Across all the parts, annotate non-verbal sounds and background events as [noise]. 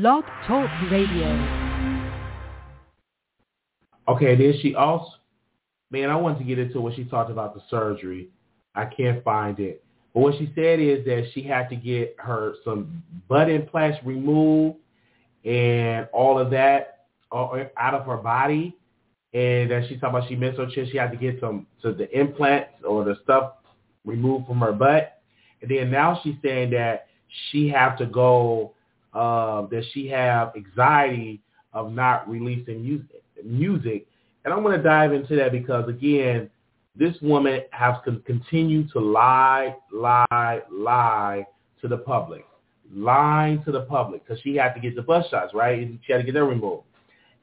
Blog Talk Radio. Okay, then she also, man, I wanted to get into what she talked about the surgery. I can't find it. But what she said is that she had to get her some butt implants removed and all of that uh, out of her body. And that she talked about she missed her chin. She had to get some so the implants or the stuff removed from her butt. And then now she's saying that she have to go uh, that she have anxiety of not releasing music. And I'm going to dive into that because again, this woman has continued to lie, lie, lie to the public, lying to the public because she had to get the bus shots right, she had to get them removed.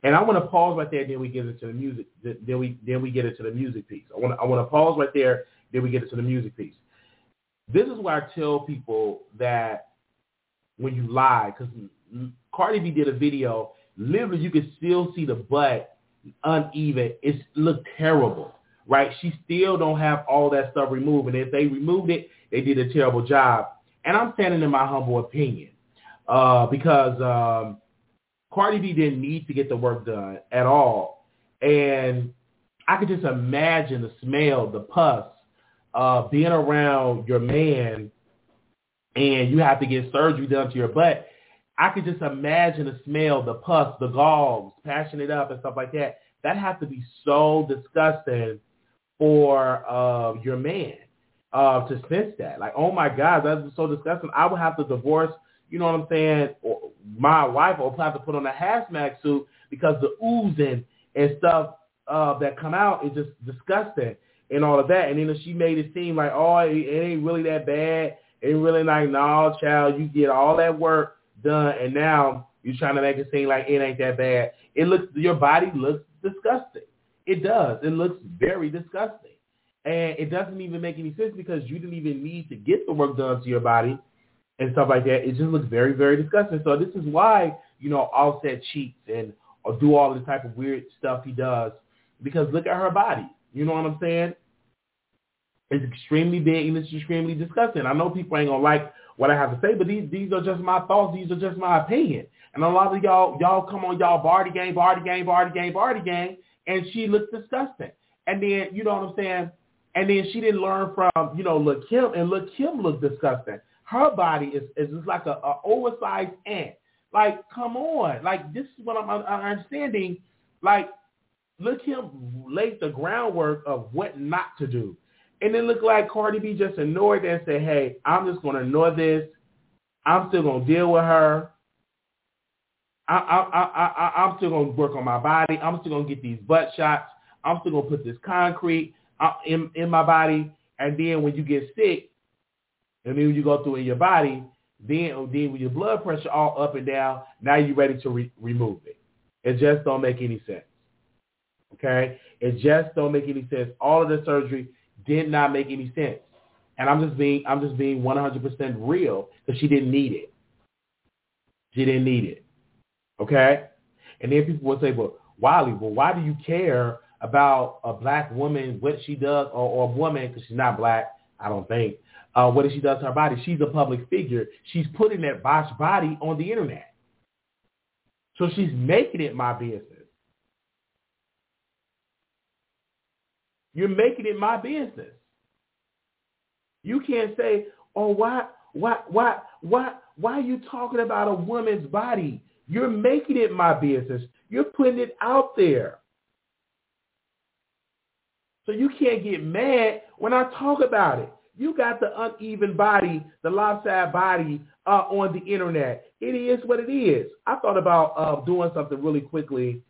And I want to pause right there. Then we get into the music. Then we then we get into the music piece. I want to I want to pause right there. Then we get into the music piece. This is why I tell people that when you lie, because Cardi B did a video. Literally, you can still see the butt uneven. It looked terrible, right? She still don't have all that stuff removed, and if they removed it, they did a terrible job. And I'm standing in my humble opinion uh, because um, Cardi B didn't need to get the work done at all, and I could just imagine the smell, the pus, uh, being around your man and you have to get surgery done to your butt, I could just imagine the smell, the pus, the galls, patching it up and stuff like that. That has to be so disgusting for uh, your man uh, to sense that. Like, oh my God, that's so disgusting. I would have to divorce, you know what I'm saying, or my wife will have to put on a hazmat suit because the oozing and stuff uh, that come out is just disgusting and all of that. And then she made it seem like, oh, it ain't really that bad. It really like, no, child, you get all that work done, and now you're trying to make it seem like it ain't that bad. It looks, your body looks disgusting. It does. It looks very disgusting. And it doesn't even make any sense because you didn't even need to get the work done to your body and stuff like that. It just looks very, very disgusting. So this is why, you know, Offset cheats and or do all the type of weird stuff he does because look at her body. You know what I'm saying? It's extremely big and it's extremely disgusting. I know people ain't gonna like what I have to say, but these these are just my thoughts. These are just my opinion. And a lot of y'all y'all come on y'all Bardi Gang, Bardi Gang, Bardi Gang, Bardi Gang, and she looks disgusting. And then you know what I'm saying. And then she didn't learn from you know Lil Kim, and Lil Kim looked disgusting. Her body is is just like a, a oversized ant. Like come on, like this is what I'm, I'm understanding. Like Lil Kim laid the groundwork of what not to do. And it looked like Cardi B just ignored that and said, hey, I'm just going to ignore this. I'm still going to deal with her. I, I, I, I, I'm still going to work on my body. I'm still going to get these butt shots. I'm still going to put this concrete uh, in, in my body. And then when you get sick, and then when you go through in your body, then, then with your blood pressure all up and down, now you're ready to re- remove it. It just don't make any sense. Okay? It just don't make any sense. All of the surgery did not make any sense. And I'm just being I'm just being 100% real because she didn't need it. She didn't need it. Okay? And then people would say, well, Wiley, well, why do you care about a black woman, what she does, or, or a woman, because she's not black, I don't think, uh, what she does to her body. She's a public figure. She's putting that botched body on the internet. So she's making it my business. You're making it my business. You can't say, oh, why, why, why, why, why are you talking about a woman's body? You're making it my business. You're putting it out there. So you can't get mad when I talk about it. You got the uneven body, the lopsided body uh, on the internet. It is what it is. I thought about uh, doing something really quickly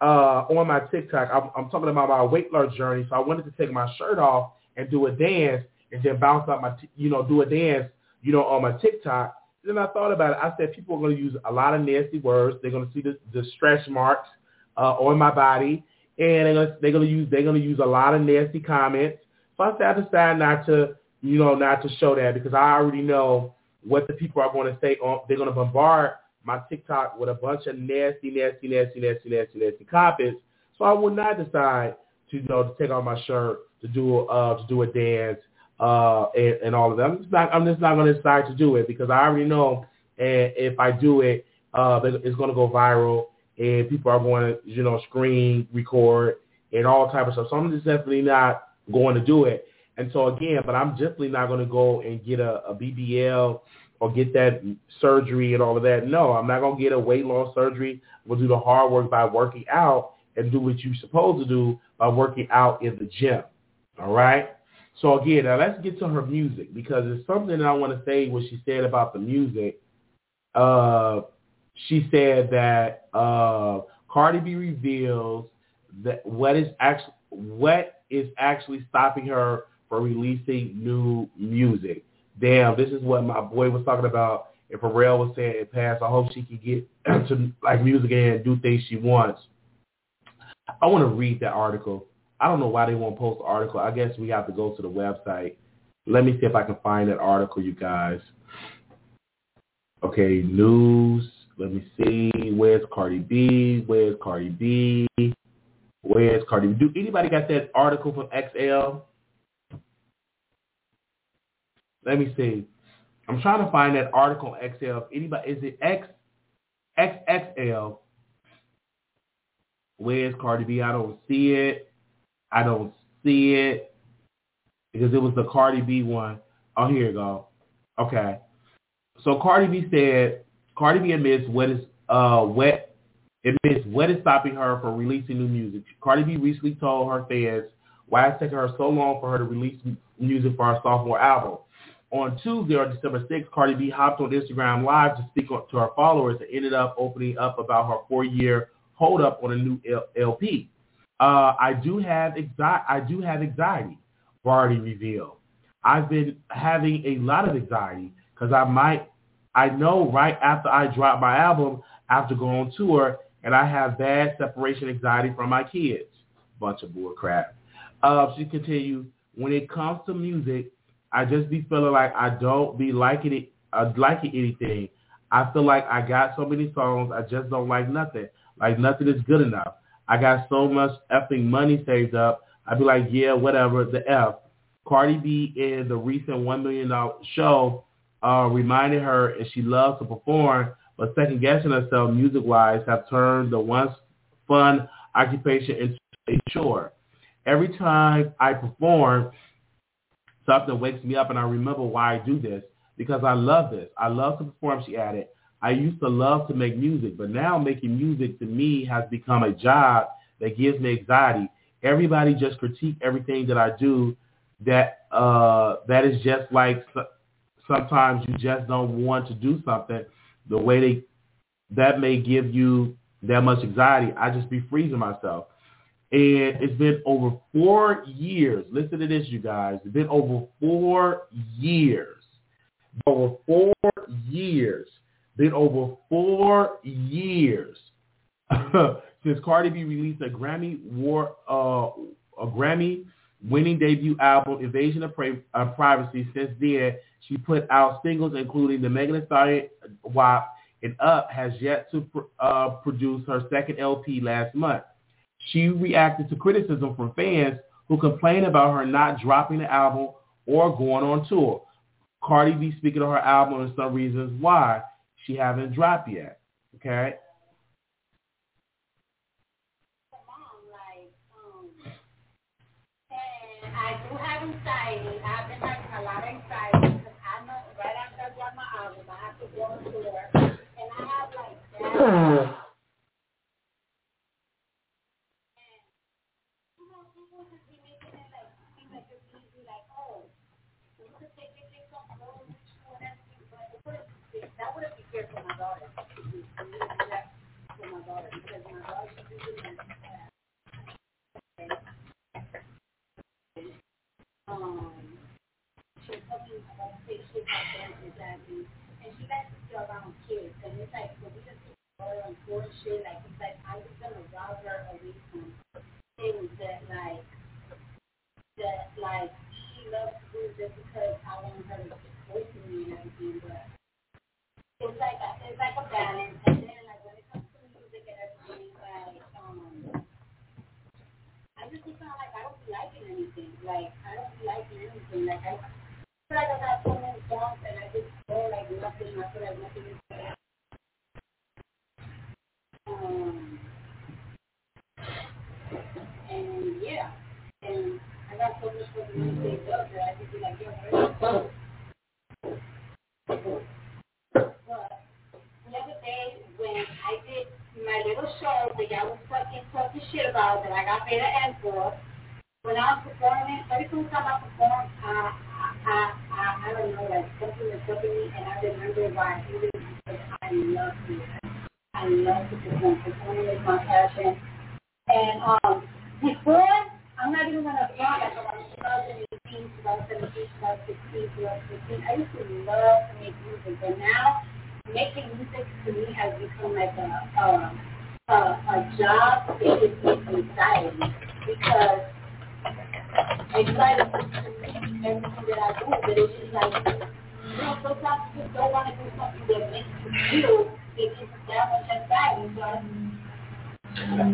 uh, on my TikTok. I'm, I'm, talking about my weight loss journey. So I wanted to take my shirt off and do a dance and then bounce out my, t- you know, do a dance, you know, on my TikTok. Then I thought about it. I said people are going to use a lot of nasty words. They're going to see the, the stretch marks uh, on my body, and they're going to they're going to use they're going to use a lot of nasty comments. So I said I decided not to, you know, not to show that because I already know what the people are going to say. On, they're going to bombard my TikTok with a bunch of nasty, nasty, nasty, nasty, nasty, nasty comments. So I would not decide to, you know, to take off my shirt, to do, uh, to do a dance, uh, and, and all of that. I'm just not, I'm just not to decide to do it because I already know, and if I do it, uh, it's to go viral, and people are going to, you know, screen, record, and all type of stuff. So I'm just definitely not going to do it. And so again, but I'm definitely not going to go and get a, a BBL or get that surgery and all of that. No, I'm not going to get a weight loss surgery. We'll do the hard work by working out and do what you're supposed to do by working out in the gym. All right. So again, now let's get to her music because it's something that I want to say what she said about the music. Uh, she said that uh, Cardi B reveals that what is actually what is actually stopping her from releasing new music. Damn, this is what my boy was talking about. And Pharrell was saying in past, I hope she can get [clears throat] to like music and do things she wants. I want to read that article. I don't know why they won't post the article. I guess we have to go to the website. Let me see if I can find that article, you guys. Okay, news. Let me see. Where's Cardi B? Where's Cardi B? Where's Cardi B? Do anybody got that article from XL? Let me see. I'm trying to find that article XL. If anybody is it X XXL? Where's Cardi B? I don't see it. I don't see it because it was the Cardi B one. Oh, here you go. Okay. So Cardi B said Cardi B admits what is uh what admits what is stopping her from releasing new music. Cardi B recently told her fans why it's taking her so long for her to release music for her sophomore album. On Tuesday, on December 6th, Cardi B hopped on Instagram Live to speak to her followers and ended up opening up about her four-year hold up on a new LP. Uh, I do have anxiety. I do have anxiety. Cardi revealed. I've been having a lot of anxiety because I might I know right after I drop my album, I have to go on tour, and I have bad separation anxiety from my kids. Bunch of bull crap. Uh, she continued, when it comes to music, I just be feeling like I don't be liking it, uh, liking anything. I feel like I got so many songs, I just don't like nothing. Like nothing is good enough. I got so much effing money saved up. I'd be like, yeah, whatever, the F. Cardi B in the recent $1 million show uh, reminded her and she loves to perform, but second guessing herself music wise have turned the once fun occupation into a chore. Every time I perform, something wakes me up and I remember why I do this because I love this. I love to perform, she added. I used to love to make music, but now making music to me has become a job that gives me anxiety. Everybody just critique everything that I do that uh that is just like sometimes you just don't want to do something the way they that may give you that much anxiety. I just be freezing myself. And it's been over four years. Listen to this, you guys. It's been over four years. Over four years. Been over four years [laughs] since Cardi B released a Grammy war uh, a Grammy winning debut album, Invasion of uh, Privacy. Since then, she put out singles including the Megan Thee Stallion WAP and Up has yet to uh, produce her second LP last month. She reacted to criticism from fans who complained about her not dropping the album or going on tour. Cardi B speaking of her album and some reasons why she haven't dropped yet. Okay. I [sighs] do have anxiety. I've been having a lot of anxiety because I know right after I drop my have to I have like that. That wouldn't be fair for my daughter. For daughter, because my daughter should be doing um, she'll tell me about say shit like that exactly. And she likes to be around kids. And it's like, when we just go on tour shit, like, it's like, I was going to rob her away from things that, like, that, like, she loves to do just because I want her to to me and everything. But it's like it's like a balance. And then like when it comes to music and everything, like um, I just found like I don't be liking anything. Like I don't be liking anything. Like I feel like I got so many songs and I just feel like nothing. I feel like nothing Um, and yeah, and I got so much for the music that I just be like, yo, where's? Day I did my little show that y'all was fucking talking shit about that I got paid an end for, when I was performing, every single time I perform, uh, I, I, I don't know, like something was helping me, and I remember why I it because I love it. I love to perform. Performing is my passion. And um, before, I'm not even going to front like around 2018, 2017, 2016, 2015. I used to love to make music, but now making music to me has become like a a, a, a job that gives me anxiety because anxiety everything that I do, but it's just like you know, sometimes you just don't want to do something that makes you feel that much anxiety.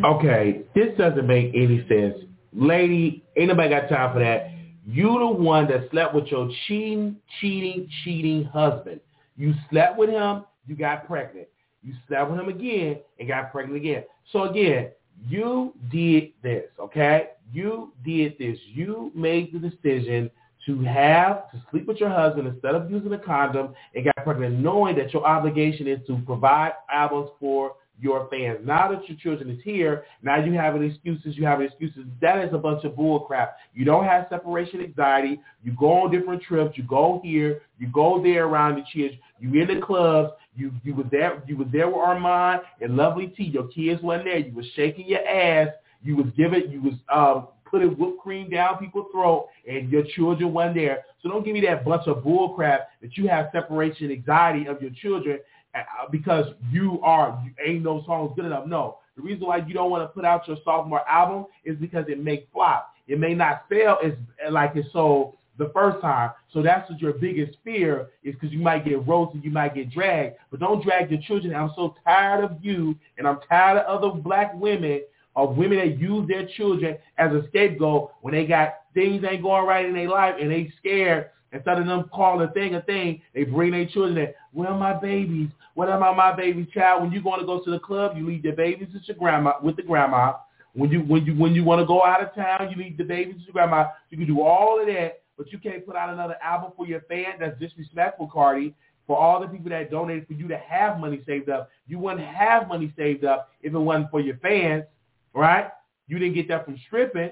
Okay, this doesn't make any sense. Lady, ain't nobody got time for that. You the one that slept with your cheating, cheating, cheating husband. You slept with him, you got pregnant. You slept with him again and got pregnant again. So again, you did this, okay? You did this. You made the decision to have to sleep with your husband instead of using a condom and got pregnant, knowing that your obligation is to provide albums for your fans. Now that your children is here, now you have an excuses, you have excuses. That is a bunch of bull crap. You don't have separation anxiety. You go on different trips. You go here. You go there around the kids. You in the clubs. You you was there. You was there with Armon and Lovely T. Your kids wasn't there. You was shaking your ass. You was giving. You was um, putting whipped cream down people's throat and your children weren't there. So don't give me that bunch of bull crap that you have separation anxiety of your children because you are, you ain't no songs good enough. No. The reason why you don't want to put out your sophomore album is because it may flop. It may not fail as like it sold the first time. So that's what your biggest fear is because you might get roasted, you might get dragged. But don't drag your children. I'm so tired of you and I'm tired of other black women of women that use their children as a scapegoat when they got things ain't going right in their life and they scared. Instead of them calling a thing a thing, they bring their children in. Where are my babies? What about my baby child? When you going to go to the club, you leave your babies with your grandma with the grandma. When you when you when you want to go out of town, you leave the babies with your grandma. You can do all of that, but you can't put out another album for your fan. That's disrespectful, Cardi. For all the people that donated for you to have money saved up, you wouldn't have money saved up if it wasn't for your fans right? You didn't get that from stripping.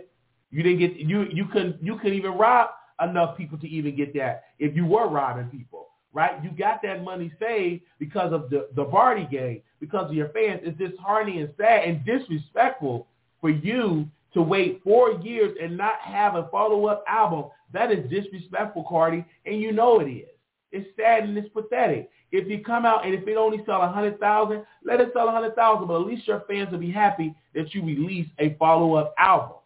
You didn't get you you couldn't you couldn't even rob enough people to even get that if you were robbing people, right? You got that money saved because of the the Bardi Gang, because of your fans. It's disheartening and sad and disrespectful for you to wait four years and not have a follow-up album. That is disrespectful, Cardi, and you know it is. It's sad and it's pathetic. If you come out and if it only sell a hundred thousand, let it sell a hundred thousand, but at least your fans will be happy that you release a follow-up album.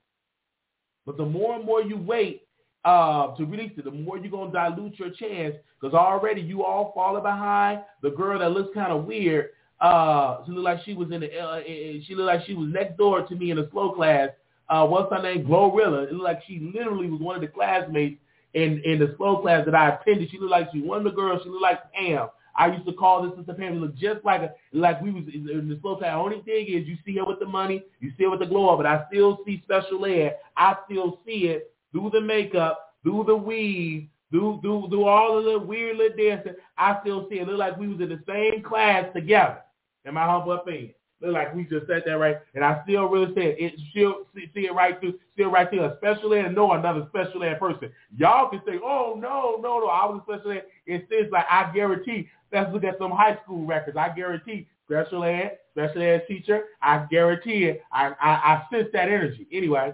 But the more and more you wait uh, to release it, the more you're gonna dilute your chance because already you all falling behind the girl that looks kind of weird. Uh, she looked like she was in the. Uh, she looked like she was next door to me in a slow class. Uh, what's her name? Glorilla. It looked like she literally was one of the classmates in in the slow class that I attended. She looked like she one of the girls. She looked like Pam. I used to call this Sister Pam. look just like a, like we was in, in the slow class. Only thing is you see her with the money, you see her with the glow up, but I still see special ed. I still see it through the makeup, do the weave, do do do all of the weird little dancing. I still see it. Look like we was in the same class together. In my humble opinion. Look like we just said that right, and I still really say it. it still see, see it right through, still right through a special ed know another special ed person. Y'all can say, oh no, no, no, I was a special ed. It says like I guarantee. Let's look at some high school records. I guarantee special ed, special ed teacher. I guarantee it. I I, I sense that energy. Anyway.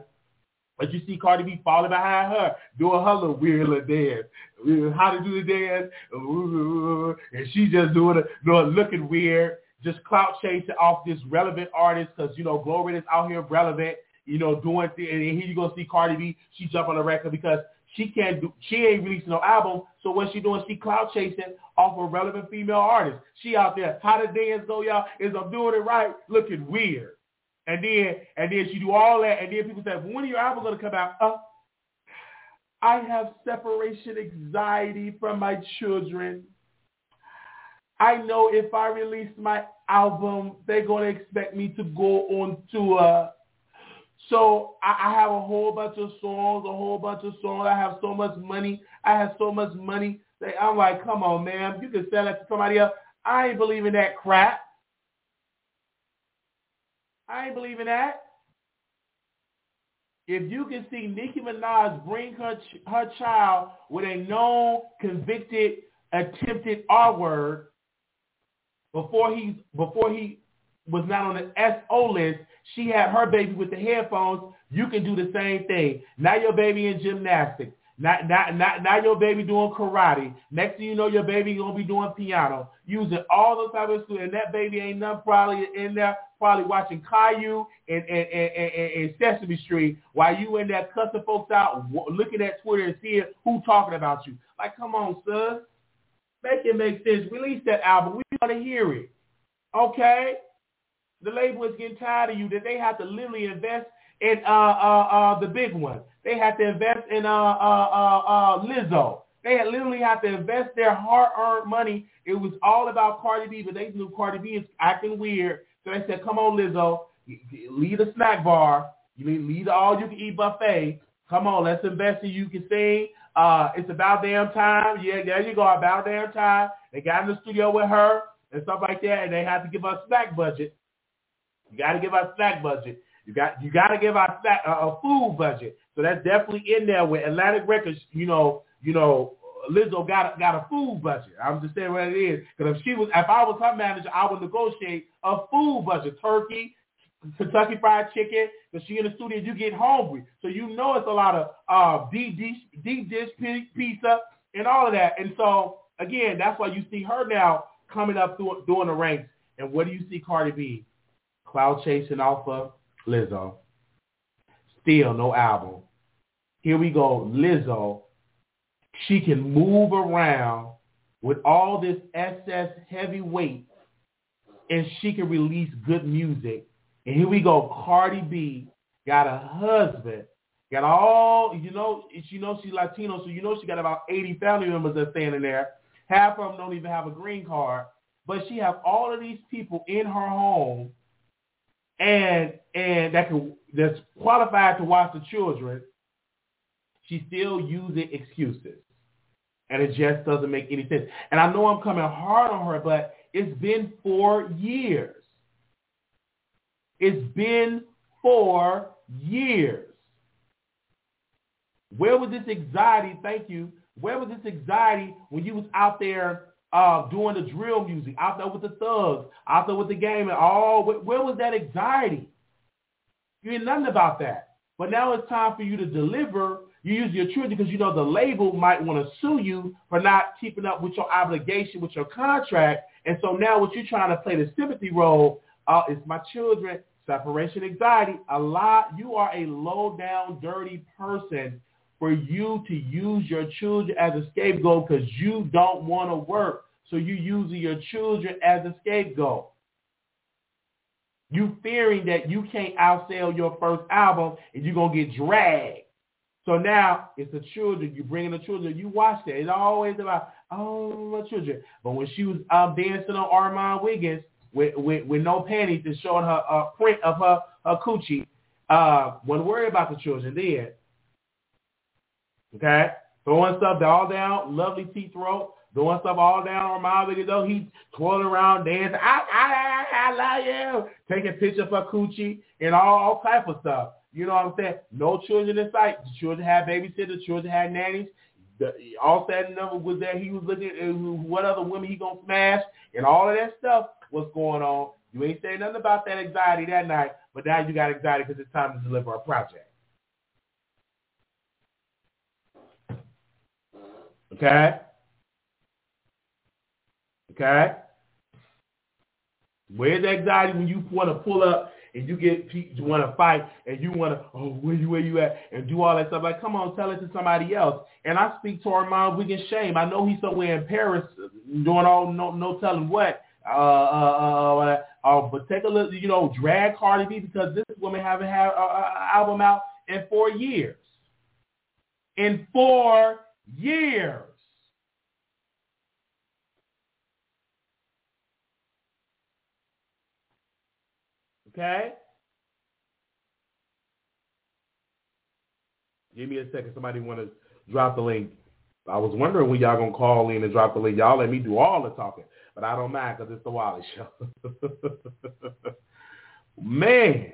But you see Cardi B falling behind her, doing her little weird little dance. How to do the dance. And she just doing it, doing looking weird just clout chasing off this relevant artist because, you know, Gloria is out here relevant, you know, doing things. And here you go see Cardi B, she jump on the record because she can't do, she ain't releasing no album. So what she doing, she clout chasing off a relevant female artist. She out there, how the dance go, y'all, is I'm doing it right, looking weird. And then, and then she do all that, and then people say, when are your album to come out? Uh, I have separation anxiety from my children. I know if I release my album, they're going to expect me to go on tour. So I, I have a whole bunch of songs, a whole bunch of songs. I have so much money. I have so much money I'm like, come on, man. You can sell that to somebody else. I ain't believing that crap. I ain't believing that. If you can see Nicki Minaj bring her her child with a known convicted attempted R word before he before he was not on the SO list, she had her baby with the headphones. You can do the same thing. Now your baby in gymnastics. Now, now, now, now your baby doing karate. Next thing you know, your baby gonna be doing piano, using all those type of stuff. And that baby ain't none probably in there, probably watching Caillou and and, and, and, and Sesame Street while you in there cussing folks out, looking at Twitter and seeing who talking about you. Like, come on, son, make it make sense. Release that album. We want to hear it. Okay. The label is getting tired of you that they have to literally invest in uh, uh, uh, the big one. They had to invest in uh, uh, uh, uh, Lizzo. They had literally had to invest their hard-earned money. It was all about Cardi B, but they knew Cardi B is acting weird. So they said, come on, Lizzo, lead a snack bar. You lead all you can eat buffet. Come on, let's invest in you can sing. Uh, it's about damn time. Yeah, there you go, about damn time. They got in the studio with her and stuff like that, and they had to give us snack budget. You got to give us snack budget. You got you got to give our snack, uh, a food budget. So that's definitely in there with Atlantic Records. You know, you know, Lizzo got a, got a food budget. I'm just saying what it is. Because if she was, if I was her manager, I would negotiate a food budget: turkey, Kentucky Fried Chicken. Because she in the studio, you get hungry, so you know it's a lot of uh, deep dish, deep dish pizza and all of that. And so again, that's why you see her now coming up through, doing the ranks. And what do you see Cardi B? Cloud chasing off of Lizzo. Still no album. Here we go, Lizzo. She can move around with all this SS heavy weight and she can release good music. And here we go, Cardi B got a husband, got all, you know, you know she's Latino, so you know she got about 80 family members that's standing there. Half of them don't even have a green card. But she have all of these people in her home and and that can that's qualified to watch the children she's still using excuses. And it just doesn't make any sense. And I know I'm coming hard on her, but it's been four years. It's been four years. Where was this anxiety? Thank you. Where was this anxiety when you was out there uh, doing the drill music, out there with the thugs, out there with the game, and all? Where, where was that anxiety? You ain't nothing about that. But now it's time for you to deliver you use your children because you know the label might want to sue you for not keeping up with your obligation with your contract. And so now what you're trying to play the sympathy role uh, is my children, separation anxiety. A lot, you are a low down, dirty person for you to use your children as a scapegoat because you don't want to work. So you're using your children as a scapegoat. You fearing that you can't outsell your first album and you're going to get dragged. So now it's the children. You bring in the children. You watch that. It's always about, oh, my children. But when she was um, dancing on Armon Wiggins with, with, with no panties and showing her a print of her, her coochie, uh, wasn't worry about the children then. Okay? Throwing stuff all down, lovely teeth throat, throwing stuff all down Armon Wiggins. Though he's twirling around, dancing. I, I, I, I love you. Taking pictures of her coochie and all, all type of stuff. You know what I'm saying? No children in sight. The children had babysitters. Children had nannies. The, all that number was that he was looking at what other women he gonna smash and all of that stuff was going on. You ain't saying nothing about that anxiety that night, but now you got anxiety because it's time to deliver a project. Okay? Okay? Where's the anxiety when you want to pull up and you get you want to fight and you want to oh where you where you at? And do all that stuff. Like come on tell it to somebody else. And I speak to Armon Wiggins shame. I know he's somewhere in Paris doing all no no telling what. Uh uh uh, uh but take a look you know drag Cardi B because this woman haven't had an album out in four years. In four years Okay? Give me a second. Somebody want to drop the link. I was wondering when y'all gonna call in and drop the link. Y'all let me do all the talking, but I don't mind because it's the Wiley Show. [laughs] Man,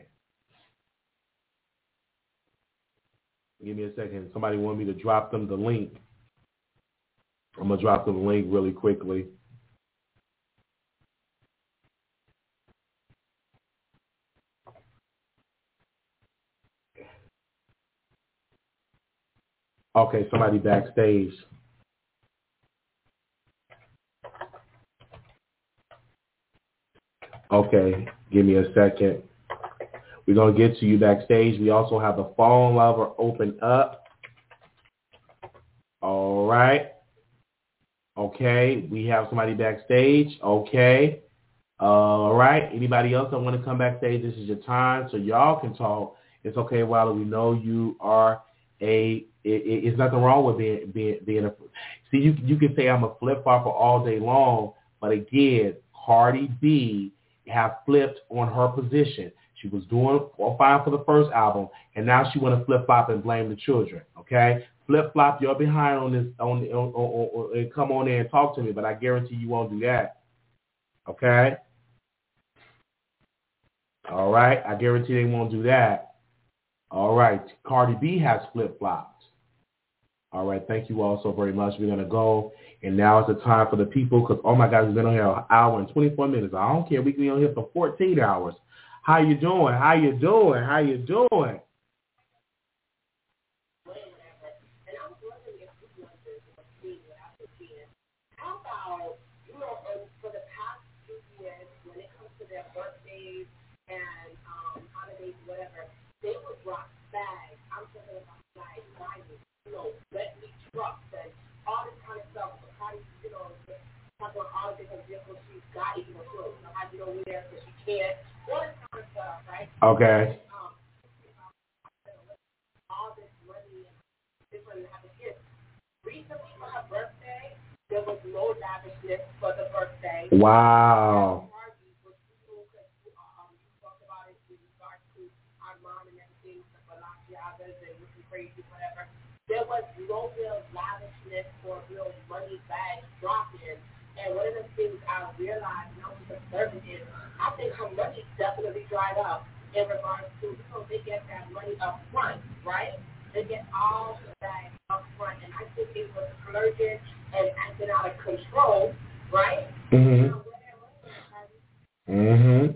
give me a second. Somebody want me to drop them the link. I'm gonna drop them the link really quickly. Okay, somebody backstage. Okay, give me a second. We're going to get to you backstage. We also have the phone lover open up. All right. Okay, we have somebody backstage. Okay. All right. Anybody else that want to come backstage, this is your time so y'all can talk. It's okay, Wiley. We know you are a it, it, it's nothing wrong with being being being a. See, you you can say I'm a flip flopper all day long, but again, Cardi B have flipped on her position. She was doing fine for the first album, and now she want to flip flop and blame the children. Okay, flip flop, you're behind on this. On, on, on, come on in and talk to me, but I guarantee you won't do that. Okay. All right, I guarantee they won't do that. All right, Cardi B has flip flopped. All right, thank you all so very much. We're gonna go, and now is the time for the people, because oh my God, we've been on here an hour and 24 minutes. I don't care. We can be on here for 14 hours. How you doing? How you doing? How you doing? Okay. And, all this kind of stuff. You know, the type of all the different vehicles she's got even clothes. um, all this money and different lavishness. Recently for her birthday, there was no lavishness for the birthday. Wow. There was no real lavishness or real money bag dropping. And one of the things I realized when I was observing is I think her money definitely dried up in regards to, you know, they get that money up front, right? They get all the bag up front. And I think it was splurging and acting out of control, right? Mm-hmm. Mm-hmm.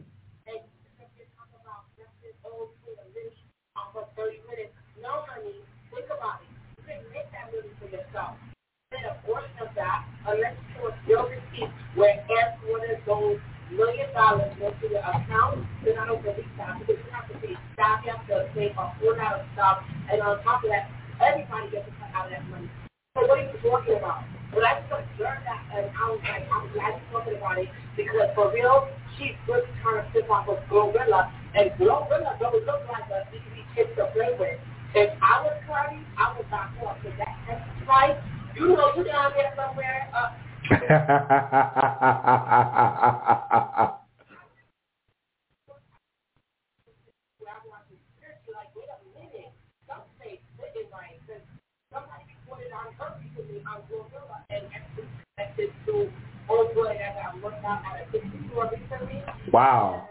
No, honey, think about it. You can make that money for yourself. Then a portion of that, unless you your receipt where every one of those million dollars go to your account, then I don't believe that because you have to pay staff, you have to pay a whole lot of stuff, and on top of that, everybody gets a cut out of that money. So what are you talking about? When I observed that, and I was like, I'm glad you're talking about it because for real, she's really trying to flip off of Glorilla, and Glorilla don't look like a easy kid to play with. If I was Cardi, I would back off because that Texas fight, you know, you down there somewhere. Uh, wow.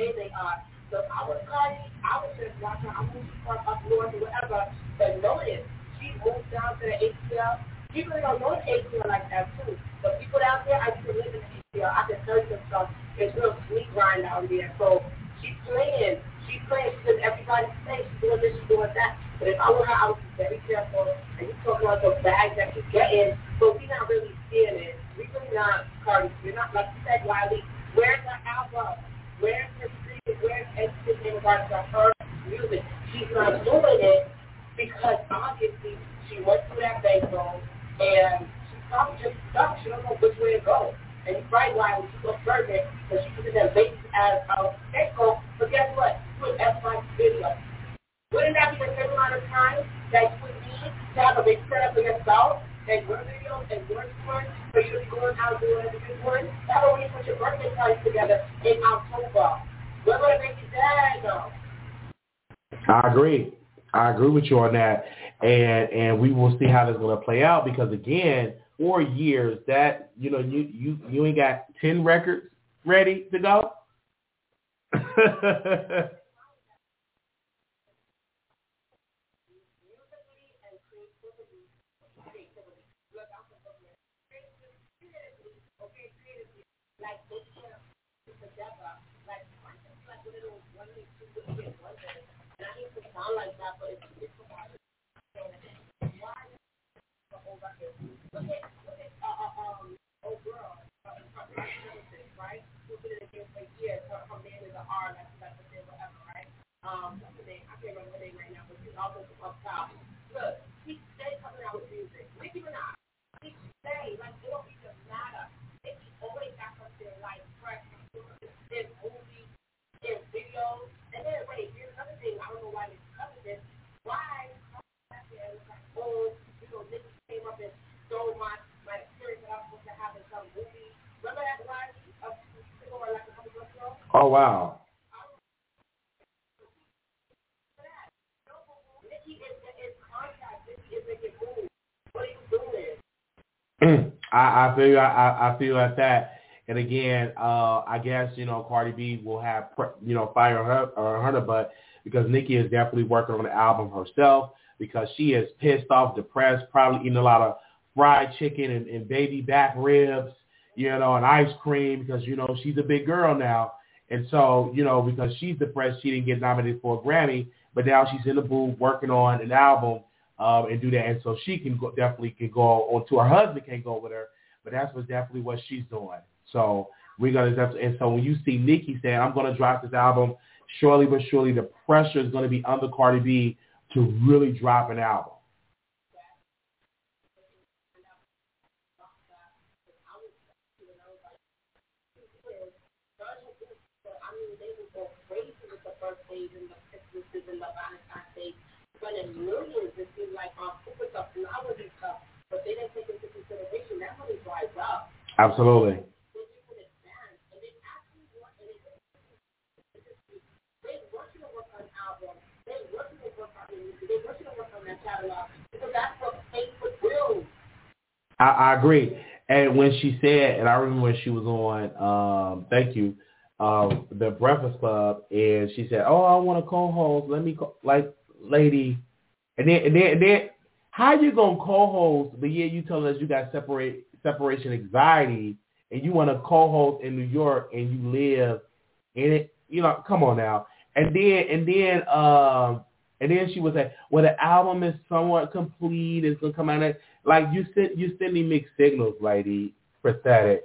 Say they are. So I was Cardi, I was just watching, I moved from up north or whatever, but notice, she moved down to the ATL. People don't know the ATL like that too. But people down there, I used to live in the ATL. I can tell you some stuff. It's real sweet grind down there. So she's playing. She's playing. She's in everybody's face. She's doing this, she's doing that. But if I were her, I would be very careful. And you talking about the bags that she's getting, but we're not really seeing it. We really not, Cardi. We're not, like you said, Wiley, where's the album? Where's her street? Where's everything in regards to her music? She's not doing it because obviously she went through that bankroll and she's probably just stuck. She don't know which way to go. And you're right, Wiley, she's so perfect because she uses that base as a bankroll. But guess what? Would everybody's video. Wouldn't that be the same amount of time that you would need to have a big setup for yourself and your videos and your tours for you to be going out doing. That way when put your birthday party together in October. We're going to make it that though. I agree. I agree with you on that, and and we will see how this is going to play out because again, four years that you know you you you ain't got ten records ready to go. [laughs] um, what's her name? I can't remember her name right now, but she's also up top. Look, she stay coming out with music. Nicki Minaj, she stay like it don't even matter. Nicki always got something like fresh in movies, in videos. And then wait, here's another thing. I don't know why? Oh, you know, Nicki came up and stole my my experience that I was supposed to have in some movie. Remember that line? Of, like a couple months ago? Oh wow. [clears throat] I, I feel I, I feel like that. And again, uh, I guess you know Cardi B will have you know fire her or her butt because Nicki is definitely working on the album herself because she is pissed off, depressed, probably eating a lot of fried chicken and, and baby back ribs, you know, and ice cream because you know she's a big girl now. And so, you know, because she's depressed, she didn't get nominated for a Grammy, but now she's in the booth working on an album um, and do that. And so she can go, definitely can go on to her husband can't go with her, but that's what definitely what she's doing. So we're gonna definitely, and so when you see Nicki saying I'm gonna drop this album, surely but surely the pressure is gonna be under Cardi B to really drop an album. Spending millions it seemed like on super stuff, flowers and stuff, but they didn't take into consideration that money dries up. Absolutely. I, I agree. And when she said, and I remember when she was on, um, thank you, um, the Breakfast Club, and she said, "Oh, I want to co-host. Let me co-. like lady, and then and then, and then how you gonna co-host? But yeah, you telling us you got separate separation anxiety, and you want to co-host in New York, and you live in it. You know, come on now. And then and then um and then she was like, well, the album is somewhat complete. It's gonna come out. like you send you sending mixed signals, lady. Pathetic.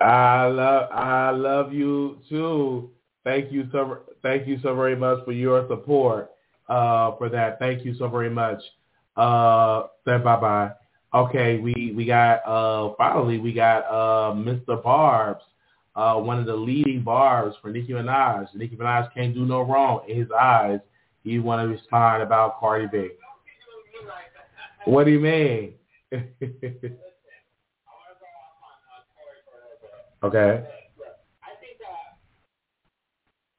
I love I love you too. Thank you so thank you so very much for your support uh, for that. Thank you so very much. Uh, bye bye. Okay, we we got uh, finally we got uh, Mr. Barbs, uh, one of the leading barbs for Nicki Minaj. Nicki Minaj can't do no wrong in his eyes. He want to respond about Cardi B. What do you mean? [laughs] Okay. I think that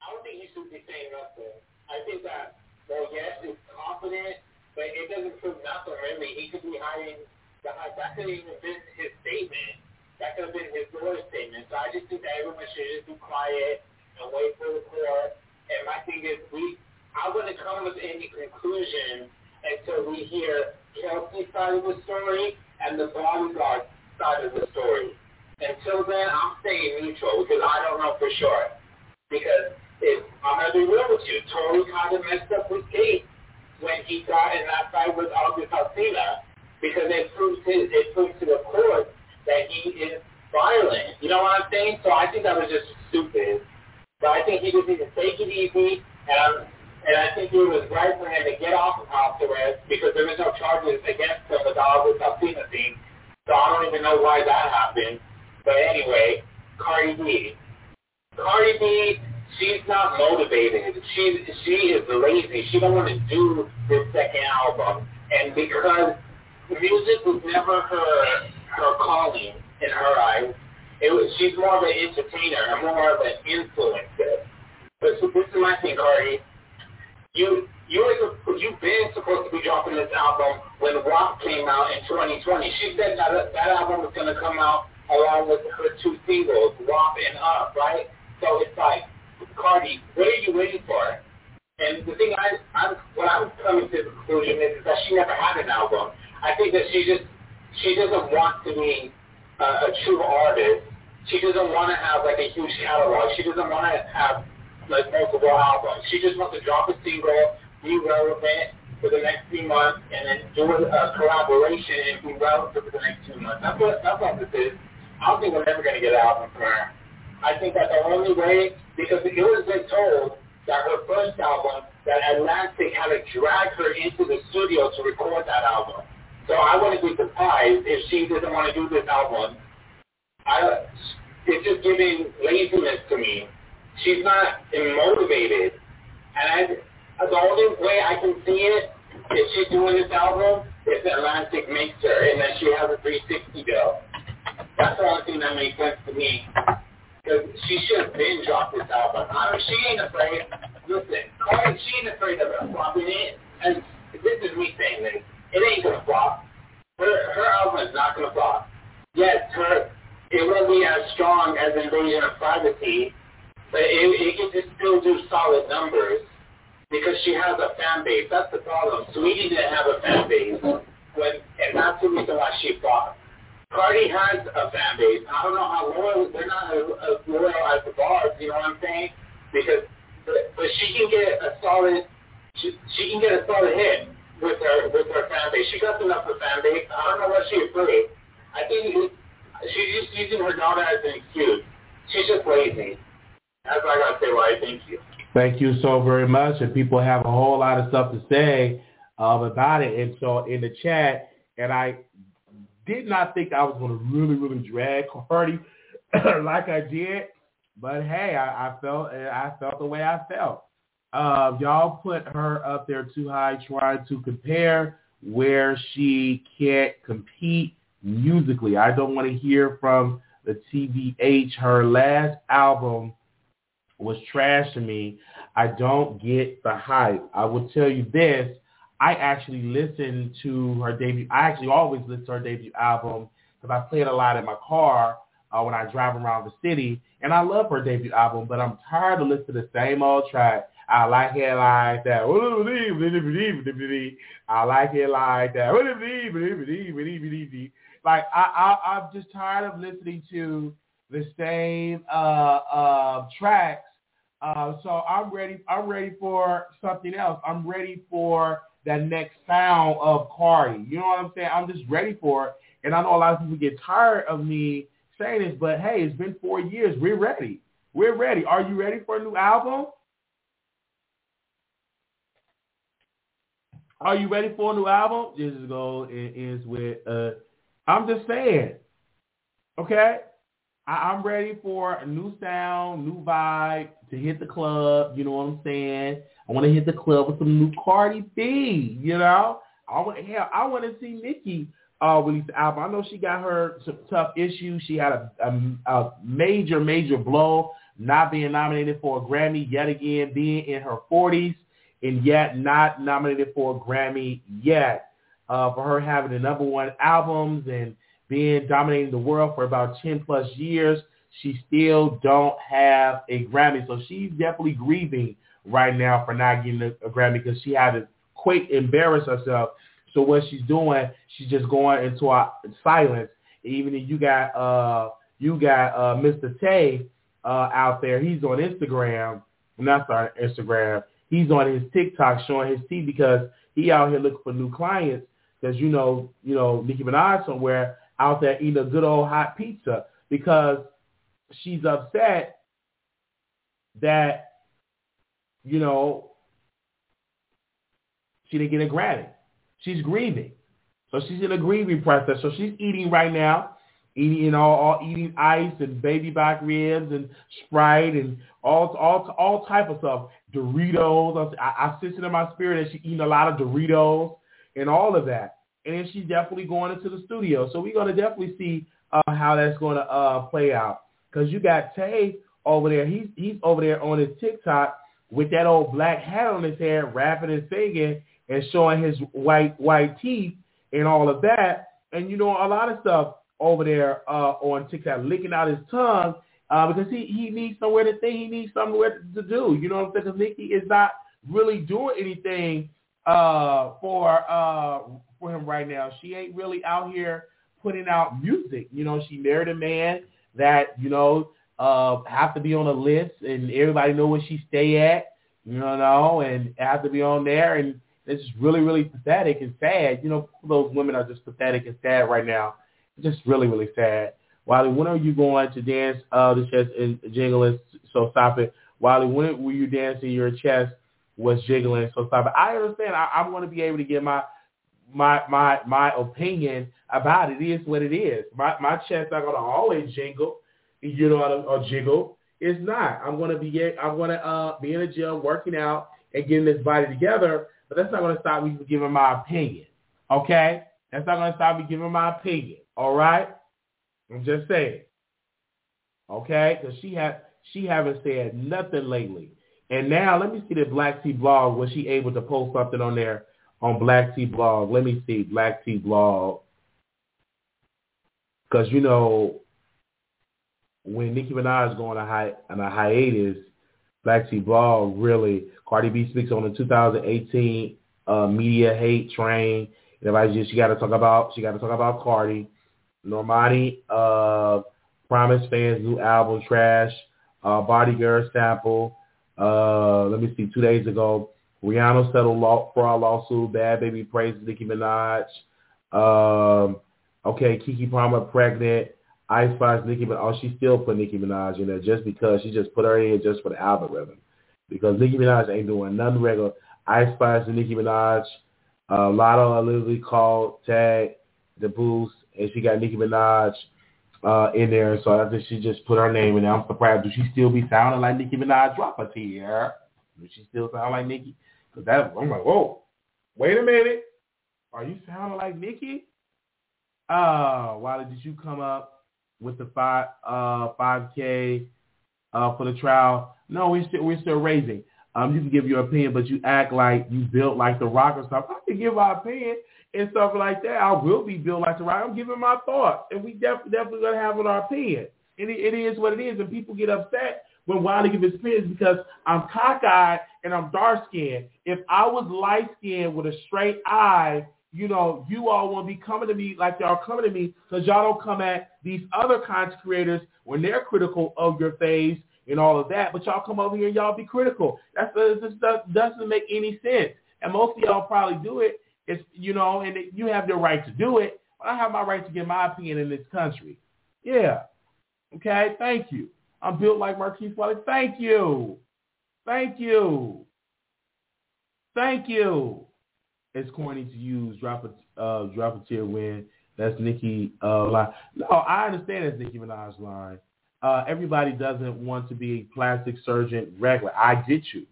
I don't think he should be saying nothing. I think that well, yes, confident, but it doesn't prove nothing really. He could be hiding. That could even been his statement. That could have been his lawyer statement. So I just think that everyone should just be quiet and wait for the court. And my thing is, we I wouldn't come with any conclusion until we hear Kelsey's side of the story and the bodyguard side of the story. Until then, I'm staying neutral because I don't know for sure. Because if, I'm to be real with you. Tory kind of messed up his case when he got in that fight with August Alsina because it proves his, it proves to the court that he is violent. You know what I'm saying? So I think that was just stupid. So I think he just needs to take it easy, and and I think it was right for him to get off of house arrest because there was no charges against him with all this subpoena thing. So I don't even know why that happened. But anyway, Cardi B. Cardi B, she's not motivated. She she is lazy. She don't want to do this second album, and because music was never her her calling in her eyes, it was, she's more of an entertainer and more of an influencer. But so this is my thing, Cardi. You you were, you've been supposed to be dropping this album when WAP came out in 2020. She said that that album was going to come out along with her two singles, WAP and Up, right? So it's like, Cardi, what are you waiting for? And the thing I, I'm, what I'm coming to the conclusion is, is that she never had an album. I think that she just, she doesn't want to be uh, a true artist. She doesn't want to have like a huge catalog. She doesn't want to have like multiple albums. She just wants to drop a single, be relevant for the next few months, and then do a collaboration and be relevant for the next two months. That's what that's what this is. I don't think we're ever going to get an album from her. I think that the only way, because it was been told that her first album, that Atlantic had to drag her into the studio to record that album. So I wouldn't be surprised if she doesn't want to do this album. I, it's just giving laziness to me. She's not motivated. And I, the only way I can see it if she's doing this album if Atlantic makes her and then she has a 360 bill. That's the only thing that makes sense to me. Because she should have been dropped this album. I mean, she ain't afraid. Listen, Cardi, she ain't afraid of flopping it. And this is me saying this it ain't gonna flop. Her her album is not gonna flop. Yes, her it won't be as strong as Invasion of Privacy, but it, it can just still do solid numbers because she has a fan base. That's the problem. Saweetie didn't have a fan base, when, and that's the reason why she flopped. Cardi has a fan base. I don't know how loyal. They're not as, as loyal as the bars. You know what I'm saying? Because, but, she can get a solid. She, she can get a solid hit with her with her fan base. She got enough of fan base. I don't know what she afraid. I think she's just using her daughter as an excuse. She's just lazy. That's what I gotta say. Why? Thank you. Thank you so very much. And people have a whole lot of stuff to say um, about it. And so in the chat, and I did not think I was going to really, really drag Cardi [coughs] like I did. But hey, I, I felt I felt the way I felt. Uh, y'all put her up there too high trying to compare where she can't compete musically. I don't want to hear from the TBH. Her last album was trash to me. I don't get the hype. I will tell you this. I actually listened to her debut. I actually always listen to her debut album because I play it a lot in my car uh, when I drive around the city. And I love her debut album, but I'm tired of listening to the same old track. I like it like that. I like it like that. Like I, I, I'm just tired of listening to the same uh, uh, tracks. Uh, so I'm ready. I'm ready for something else. I'm ready for that next sound of Cardi. You know what I'm saying? I'm just ready for it. And I know a lot of people get tired of me saying this, but hey, it's been four years. We're ready. We're ready. Are you ready for a new album? Are you ready for a new album? This is go it is with uh I'm just saying. Okay? I, I'm ready for a new sound, new vibe to hit the club, you know what I'm saying? I want to hit the club with some new Cardi B, you know? I want hell, I want to see Nicki uh, release the album. I know she got her some tough issues. She had a, a, a major, major blow, not being nominated for a Grammy yet again, being in her 40s and yet not nominated for a Grammy yet. Uh, for her having the number one albums and being dominating the world for about 10 plus years, she still don't have a Grammy. So she's definitely grieving right now for not getting a, a Grammy because she had to quite embarrass herself. So what she's doing, she's just going into a silence. Even if you got uh you got uh Mr. Tay uh out there, he's on Instagram, not sorry, Instagram he's on his TikTok showing his teeth because he out here looking for new clients. because you know, you know, Nicki Minaj somewhere out there eating a good old hot pizza because she's upset that, you know, she didn't get a Grammy. She's grieving. So she's in a grieving process. So she's eating right now, eating know, all eating ice and baby back ribs and Sprite and all all all type of stuff. Doritos. I, I sense it in my spirit that she's eating a lot of Doritos and all of that. And then she's definitely going into the studio. So we're going to definitely see uh, how that's going to uh, play out. Because you got Tay over there. He's he's over there on his TikTok with that old black hat on his head, rapping and singing and showing his white white teeth and all of that. And you know a lot of stuff over there uh, on TikTok, licking out his tongue uh, because he he needs somewhere to think. He needs somewhere to do. You know what I'm saying? Because Nicki is not really doing anything uh, for uh, for him right now. She ain't really out here putting out music. You know, she married a man that you know uh, have to be on a list, and everybody know where she stay at. You know, and have to be on there, and it's just really, really pathetic and sad. You know, those women are just pathetic and sad right now. Just really, really sad. Wiley, when are you going to dance uh, the chest and jingling? So stop it. Wiley, when were you dancing your chest was jiggling? So stop it. I understand. I, I'm going to be able to get my my my my opinion about it. Is what it is. My my chest not to always jingle, you know, or, or jiggle. It's not. I'm to be I'm to uh, be in the gym working out and getting this body together but that's not to stop me from giving my opinion. Okay? That's not to stop me giving my opinion. All right? I'm just saying. Okay? Because she had she haven't said nothing lately. And now let me see the Black Tea blog. Was she able to post something on there on Black Tea blog? Let me see Black Tea blog. Because you know when Nicki Minaj is going on a, hi- on a hiatus, Black Tea blog really Cardi B speaks on the 2018 uh, media hate train. Everybody just she got to talk about she got to talk about Cardi. Normani uh, promised fans new album trash. Uh, Bodyguard sample. Uh, let me see. Two days ago, Rihanna settled law, fraud lawsuit. Bhad Bhabie praises Nicki Minaj. Um, okay, Keke Palmer pregnant. Ice Spice Nicki, but oh, she still put Nicki Minaj in there just because she just put her in just for the algorithm because Nicki Minaj ain't doing nothing regular. Ice Spice and Nicki Minaj, uh, Latto literally called, tag the boost, and she got Nicki Minaj uh, in there. So I think she just put her name in there. I'm surprised. Do she still be sounding like Nicki Minaj? Drop a tear. Do she still sound like Nicki? Because that, I'm like, whoa, wait a minute. Are you sounding like Nicki? Uh, why did you come up with the five uh 5K uh for the trial? No, we're still we're still raising. Um, you can give your opinion, but you act like you built like the rock or stuff. I can give my opinion and stuff like that. I will be built like the rock. I'm giving my thoughts, and we def- definitely gonna have an opinion. And it, it is what it is, and people get upset when Wiley give his opinions because I'm cockeyed and I'm dark skinned. If I was light skinned with a straight eye, you know, you all won't be coming to me like y'all coming to me because y'all don't come at these other content creators when they're critical of your face and all of that, but y'all come over here and y'all be critical. That's this doesn't make any sense. And most of y'all probably do it. It's you know, and you have the right to do it. But I have my right to give my opinion in this country. Yeah. Okay. Thank you. I'm built like Marquise Wiley. Thank you. Thank you. Thank you. It's corny to use drop a uh, drop a tear when that's Nicki uh, line. No, I understand that's Nicki Minaj's line uh, everybody doesn't want to be a plastic surgeon regular. I get you.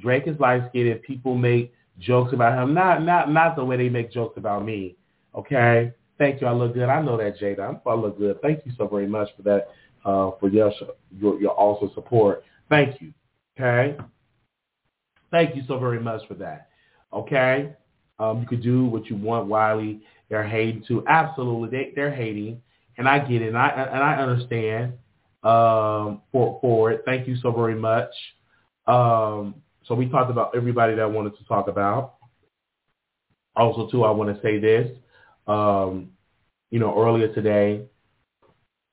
Drake is light skinned. People make jokes about him. Not not not the way they make jokes about me. Okay. Thank you. I look good. I know that, Jada. I look good. Thank you so very much for that. Uh, for your, your your also support. Thank you. Okay. Thank you so very much for that. Okay. Um, you could do what you want, Wiley. They're hating too. Absolutely, they they're hating, and I get it, and I and I understand um, for for it. Thank you so very much. Um, so we talked about everybody that I wanted to talk about. Also, too, I want to say this. Um, you know, earlier today,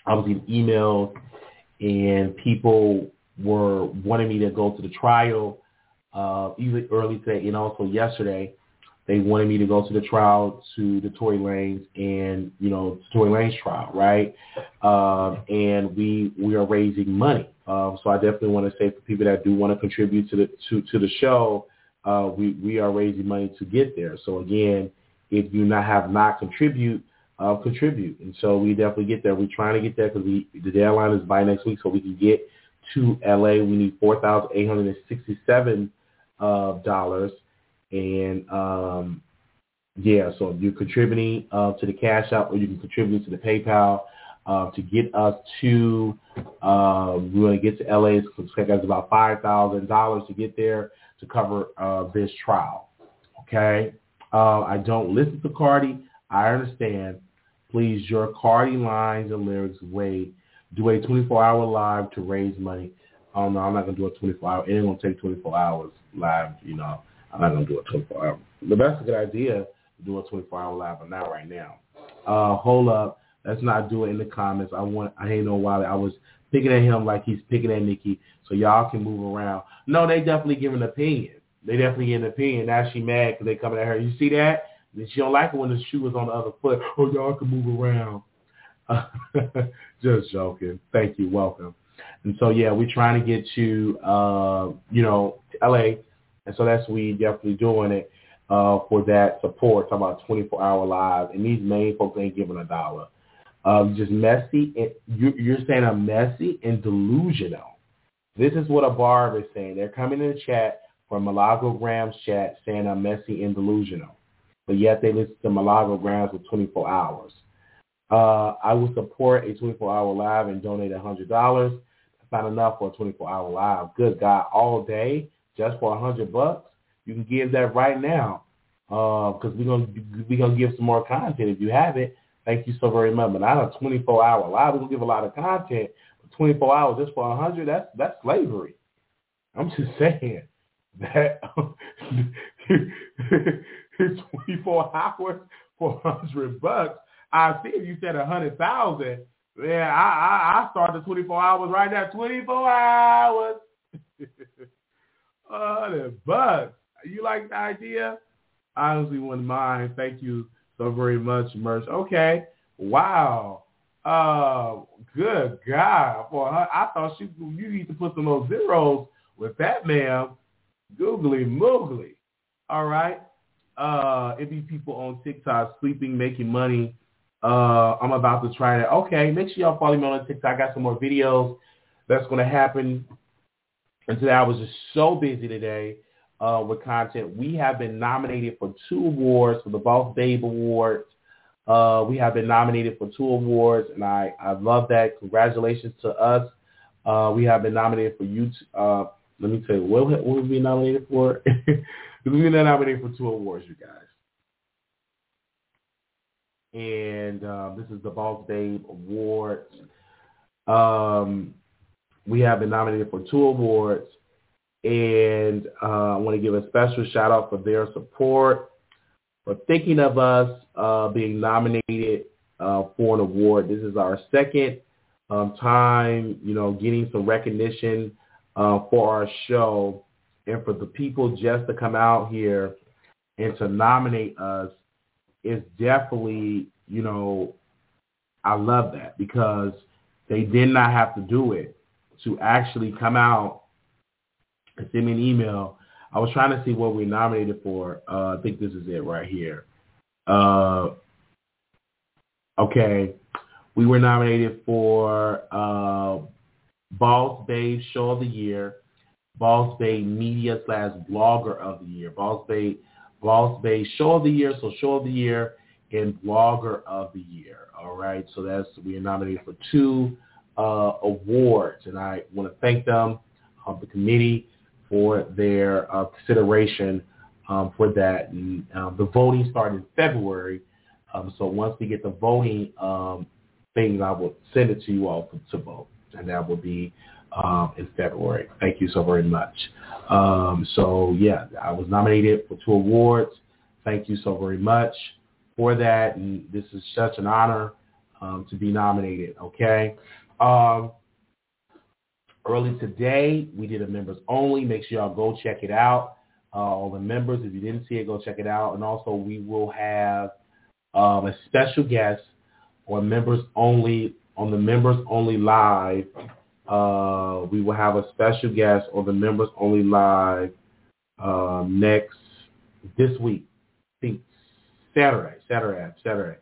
I was getting emails and people were wanting me to go to the trial, uh, even early today and also yesterday. they wanted me to go to the trial to the Tory Lanez and you know Tory Lanez trial, right? Um, and we we are raising money. Um, so I definitely want to say for people that do want to contribute to the to to the show, uh, we we are raising money to get there. So again, if you not have not contribute, uh, contribute. And so we definitely get there. We're trying to get there because the deadline is by next week, so we can get to LA. We need four thousand eight hundred and sixty-seven uh, dollars, and um, yeah. So you're contributing uh, to the Cash out, or you can contribute to the PayPal. Uh, to get us to, uh, we want to get to LA. It's going to about five thousand dollars to get there to cover uh, this trial. Okay, uh, I don't listen to Cardi. I understand. Please, your Cardi lines and lyrics wait. Do a 24-hour live to raise money. Oh, no, I'm not to do a 24-hour. It ain't to take 24 hours live, you know. I'm not to do a 24-hour. The best a good idea to do a 24-hour live, but not right now. Uh, hold up. Let's not do it in the comments. I want. I ain't know why I was picking at him like he's picking at Nicki, so y'all can move around. No, they definitely give an opinion. They definitely give an opinion. Now she mad because they coming at her. You see that? And she don't like it when the shoe is on the other foot. Oh, y'all can move around. [laughs] Just joking. Thank you. Welcome. And so, yeah, we're trying to get to, uh, you know, LA. And so that's we definitely doing it uh, for that support. Talking about 24-hour live. And these main folks ain't giving a dollar. Um, just messy. And you, you're saying I'm messy and delusional. This is what a barb is saying. They're coming in the chat from Milagro Gramz's chat saying I'm messy and delusional but yet they listen to Milagro Gramz for 24 hours. Uh, I will support a 24-hour live and donate $100. That's not enough for a 24-hour live. Good God, all day just for 100 bucks. You can give that right now because uh, we're gonna we're gonna give some more content. If you have it, thank you so very much. But not a 24-hour live. We're gonna give a lot of content. But 24 hours just for 100, that's that's slavery. I'm just [laughs] saying that [laughs] 24 hours for 100 bucks. I see if you said a 100,000. Yeah, I, I, I started 24 hours right now. 24 hours. [laughs] 100 bucks. You like the idea? I honestly wouldn't mind. Thank you so very much, Merch. Okay. Wow. Uh, good God. Boy, I thought she, you need to put some more zeros with that, ma'am. Googly moogly. All right uh, it be people on TikTok sleeping, making money. Uh, I'm about to try that. Okay, make sure y'all follow me on TikTok. I got some more videos that's going to happen. And today I was just so busy today uh, with content. We have been nominated for two awards for the Boss Babe Awards. Uh, we have been nominated for two awards, and I, I love that. Congratulations to us. Uh, we have been nominated for you. Uh, let me tell you, what, what will we be nominated for? [laughs] Because we're nominated for two awards, you guys. And uh, this is the Boss Babe Awards. Um, we have been nominated for two awards. And uh, I want to give a special shout out for their support, for thinking of us uh, being nominated uh, for an award. This is our second um, time, you know, getting some recognition uh, for our show and for the people just to come out here and to nominate us is definitely, you know, I love that because they did not have to do it to actually come out and send me an email. I was trying to see what we nominated for. Uh, I think this is it right here. Uh, okay, we were nominated for uh, Boss Babe Show of the Year, Boss Babe Media slash Blogger of the Year. Boss Babe, Boss Babe Show of the Year, so Show of the Year and Blogger of the Year. All right, so that's we are nominated for two uh, awards, and I want to thank them, uh, the committee, for their uh, consideration um, for that. And um, the voting started in February, um, so once we get the voting um, thing, I will send it to you all to vote, and that will be um, in February. Thank you so very much. Um, so yeah, I was nominated for two awards. Thank you so very much for that. And this is such an honor um, to be nominated. Okay. Um, early today, we did a members only. Make sure y'all go check it out. uh, all the members. If you didn't see it, go check it out. And also, we will have um, a special guest on members only on the members only live. Uh, we will have a special guest on the members only live um, next this week. I think Saturday, Saturday, Saturday.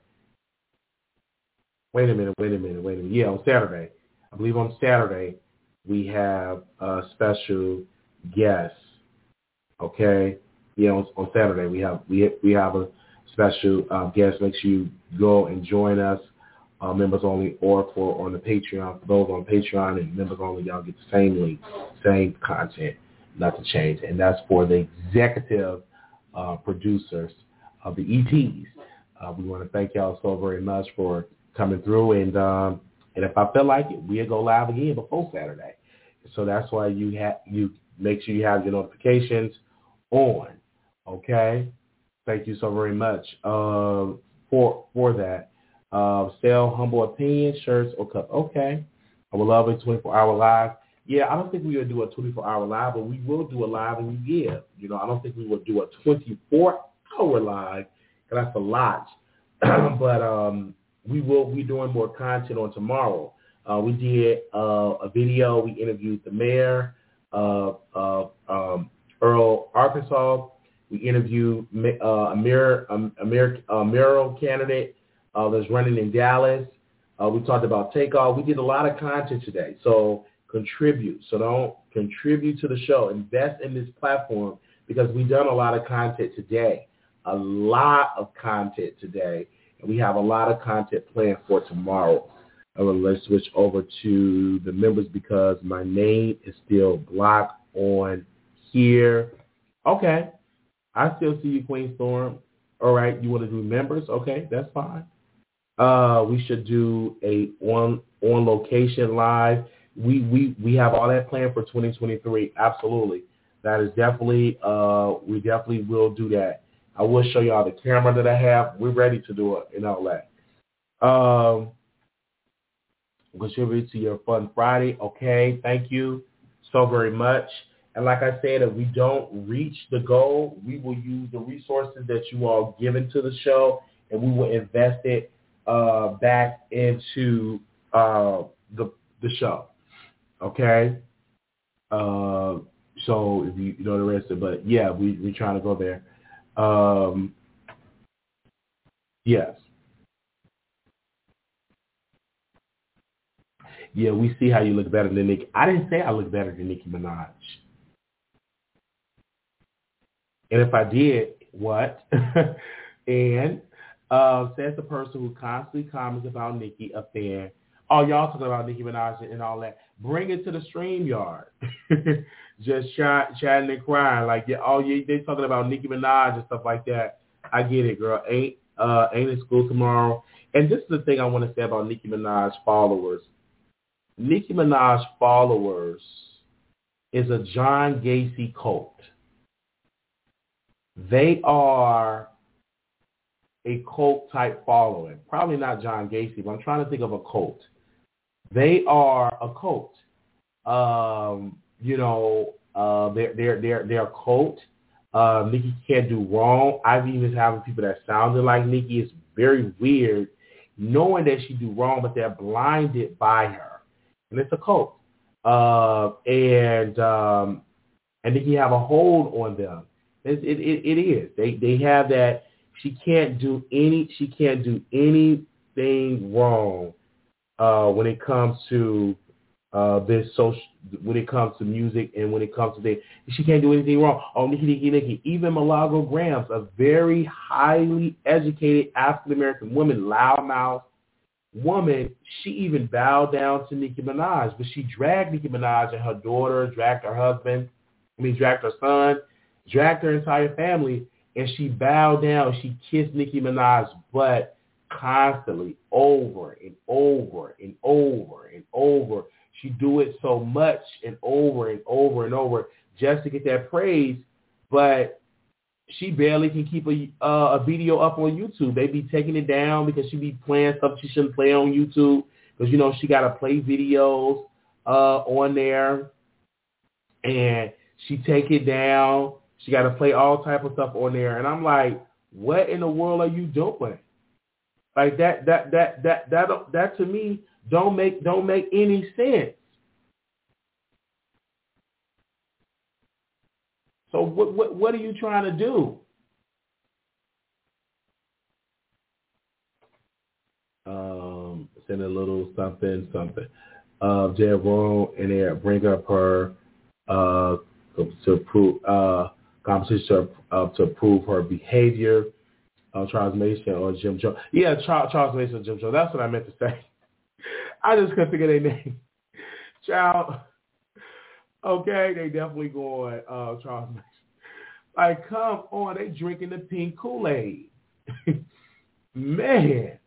Wait a minute, wait a minute, wait a minute. Yeah, on Saturday. I believe on Saturday we have a special guest. Okay, yeah, on, on Saturday we have we we have a special uh, guest. Make sure you go and join us, uh, members only, or for on the Patreon. For those on Patreon and members only, y'all get the same link, same content, nothing changed, and that's for the executive uh, producers of the ETs. Uh, we want to thank y'all so very much for coming through, and um, and if I feel like it, we'll go live again before Saturday. So that's why you have you make sure you have your notifications on. Okay. Thank you so very much uh, for for that. Uh, sell humble opinion shirts or cup. Okay. I would love a 24-hour live. Yeah, I don't think we will do a 24-hour live, but we will do a live and you give. You know, I don't think we will do a 24-hour live because that's a lot. [clears throat] but um, we will be doing more content on tomorrow. Uh, we did uh, a video. We interviewed the mayor of, of um, Earle, Arkansas. We interviewed uh, a mayor, um, a mayor, a mayoral candidate uh, that's running in Dallas. Uh, we talked about takeoff. We did a lot of content today. So contribute. So don't contribute to the show. Invest in this platform because we've done a lot of content today. A lot of content today. And we have a lot of content planned for tomorrow. let's switch over to the members because my name is still blocked on here. Okay. I still see you, Queen Storm. All right, you want to do members? Okay, that's fine. Uh, we should do a on on location live. We we we have all that planned for 2023. Absolutely, that is definitely. Uh, we definitely will do that. I will show y'all the camera that I have. We're ready to do it and all that. Um, contribute to your fun Friday. Okay, thank you so very much. And like I said, if we don't reach the goal, we will use the resources that you all given to the show, and we will invest it uh, back into uh, the the show. Okay. Uh, so if you, you know the rest of, it, but yeah, we we trying to go there. Um, yes. Yeah, we see how you look better than Nicki. I didn't say I look better than Nicki Minaj. And if I did, what? [laughs] and uh, says the person who constantly comments about Nicki, a fan. Oh, y'all talking about Nicki Minaj and all that. Bring it to the stream yard. [laughs] Just chat, chatting and crying. Like, yeah, oh, yeah, they talking about Nicki Minaj and stuff like that. I get it, girl. Ain't uh, ain't in school tomorrow. And this is the thing I want to say about Nicki Minaj followers. Nicki Minaj followers is a John Gacy cult. They are a cult type following. Probably not John Gacy, but I'm trying to think of a cult. They are a cult. Um, you know, uh, they're they're they're they're a cult. Uh, Nicki can't do wrong. I've even having people that sounded like Nicki. It's very weird knowing that she do wrong, but they're blinded by her, and it's a cult. Uh, and um, and Nicki have a hold on them. It, it, it is. They they have that. She can't do any. She can't do anything wrong uh, when it comes to uh, this social. When it comes to music and when it comes to this, she can't do anything wrong. Oh, Nicki, Nicki, Nicki. Even Milagro Gramz, a very highly educated African American woman, loudmouth woman, she even bowed down to Nicki Minaj, but she dragged Nicki Minaj and her daughter, dragged her husband, I mean, dragged her son, dragged her entire family, and she bowed down. She kissed Nicki Minaj's butt constantly, over and over and over and over. She do it so much and over and over and over just to get that praise, but she barely can keep a uh, a video up on YouTube. They be taking it down because she be playing stuff she shouldn't play on YouTube because you know she got to play videos uh, on there, and she take it down She got to play all type of stuff on there, and I'm like, what in the world are you doing? Like that that that that that that to me don't make don't make any sense. So what what what are you trying to do? Um, send a little something something. Uh, Jerome and there bring up her uh to prove uh competition uh, to prove her behavior. Uh, Charles Mason or Jim Jones. Yeah, Charles, Charles Mason or Jim Jones. That's what I meant to say. [laughs] I just couldn't think of their name. [laughs] Child. Okay, they definitely going uh, Charles Mason. Like, come on, they drinking the pink Kool-Aid. [laughs] Man.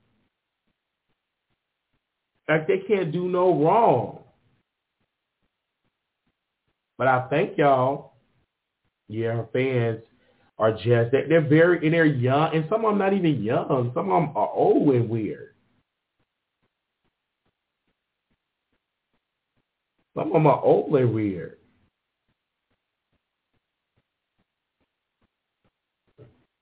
Like, they can't do no wrong. But I thank y'all. Yeah, her fans are just, they're, they're very, and they're young, and some of them not even young. Some of them are old and weird. Some of them are old and weird.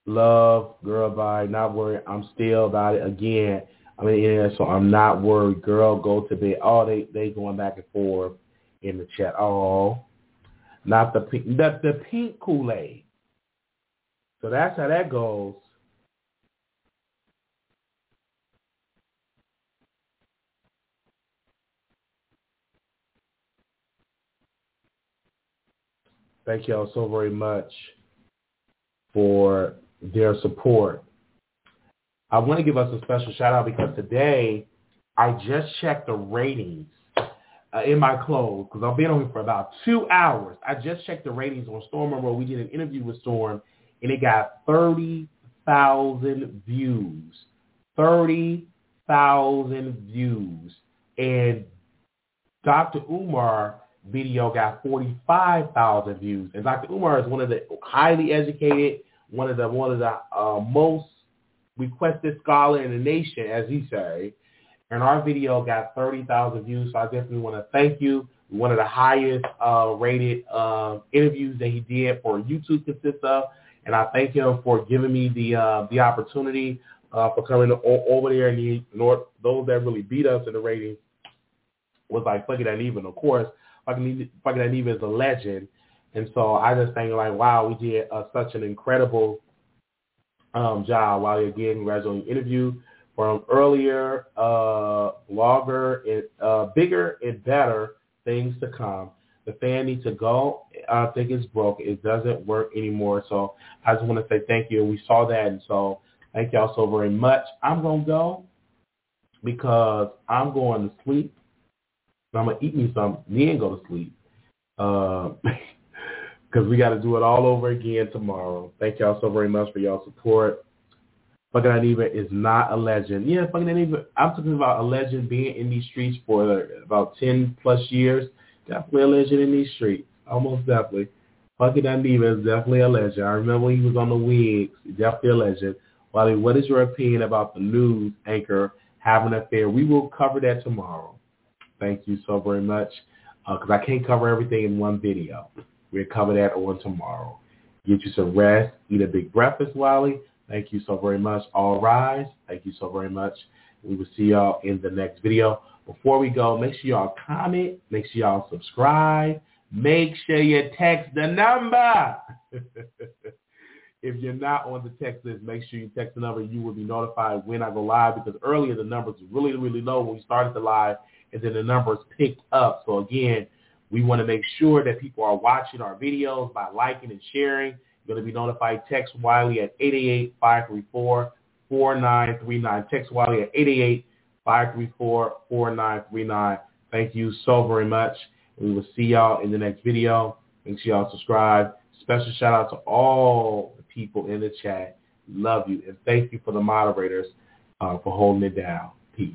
love, girl, bye, not worried. I'm still about it. Again, I mean, yeah, so I'm not worried. Girl, go to bed. Oh, they they going back and forth in the chat. Oh, not the pink, the the pink Kool Aid. So that's how that goes. Thank y'all so very much for their support. I want to give us a special shout out because today I just checked the ratings uh, in my clothes because I've been on here for about two hours. I just checked the ratings on Storm Monroe. We did an interview with Storm and it got 30,000 views. 30,000 views. And Dr. Umar video got 45,000 views. And Dr. Umar is one of the highly educated one of the one of the uh, most requested scholar in the nation, as he say. And our video got 30,000 views, so I definitely want to thank you. One of the highest uh, rated uh, interviews that he did for YouTube consists of, and I thank him for giving me the uh, the opportunity uh, for coming over there. And he, North, those that really beat us in the ratings was like Funky Dineva, of course. Fucking Funky Dineva is a legend, and so I just think like, wow, we did uh, such an incredible um, job while you're getting graduating interview from earlier, uh, longer, and, uh, bigger and better things to come. The fan needs to go. I think it's broke. It doesn't work anymore. So I just want to say thank you. We saw that, and so thank y'all so very much. I'm gonna go because I'm going to sleep. I'm gonna eat me some, then go to sleep. Uh, [laughs] because we got to do it all over again tomorrow. Thank y'all so very much for y'all support. Funky Dineva is not a legend. Yeah, Funky Dineva, I'm talking about a legend being in these streets for about 10 plus years. Definitely a legend in these streets. Almost definitely. Funky Dineva is definitely a legend. I remember when he was on the wigs. Definitely a legend. Wally, what is your opinion about the news anchor having an affair? We will cover that tomorrow. Thank you so very much. Because uh, I can't cover everything in one video. We'll cover that on tomorrow. Get you some rest. Eat a big breakfast, Wally. Thank you so very much. All rise. Thank you so very much. We will see y'all in the next video. Before we go, make sure y'all comment. Make sure y'all subscribe. Make sure you text the number. [laughs] if you're not on the text list, make sure you text the number. You will be notified when I go live because earlier the numbers were really, really low when we started the live and then the numbers picked up. So again, we want to make sure that people are watching our videos by liking and sharing. You're going to be notified. Text Wiley at 888-534-4939. Text Wiley at 888-534-4939. Thank you so very much. We will see y'all in the next video. Make sure y'all subscribe. Special shout out to all the people in the chat. Love you. And thank you for the moderators uh, for holding it down. Peace.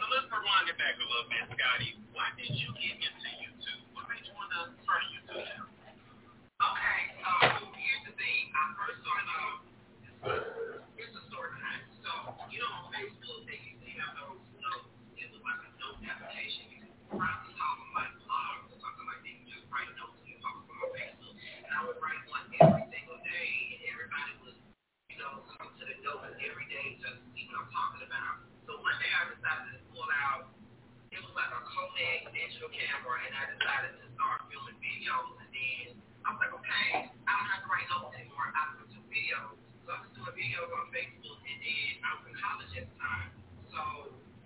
So let's rewind it back a little bit, Scotty. Why did you get into YouTube? What made you want to start YouTube channel? Okay, so here's the thing. I first started off, here's the story behind it. So, you know, on Facebook, they used to have those notes. It was like a note application. You could write the top of my blog or something like that. You just write notes and you talk on my Facebook. And I would write one every single day, and everybody was, you know, come to the notes every day just, I'm talking about. So one day I decided to cloud. It was like a Kodak digital camera, and I decided to start filming videos. And then I was like, okay, I don't have to write notes anymore. I can do videos. So I was doing videos on Facebook, and then I was in college at the time. So,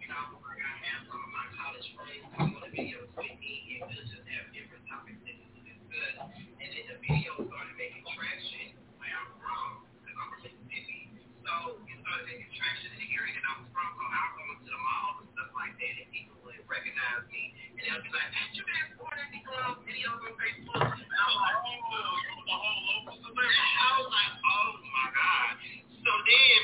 you know, I got to have some of my college friends to do the videos with me, and we just have different topics that we could good. And then the videos started making traction where I'm from, because I'm from Mississippi. So it started making traction, and recognize me. And they'll be like, ain't you been born in these little um, videos on Facebook? And I'm like, oh, you the whole local celebrity. I was like, oh my God. So then,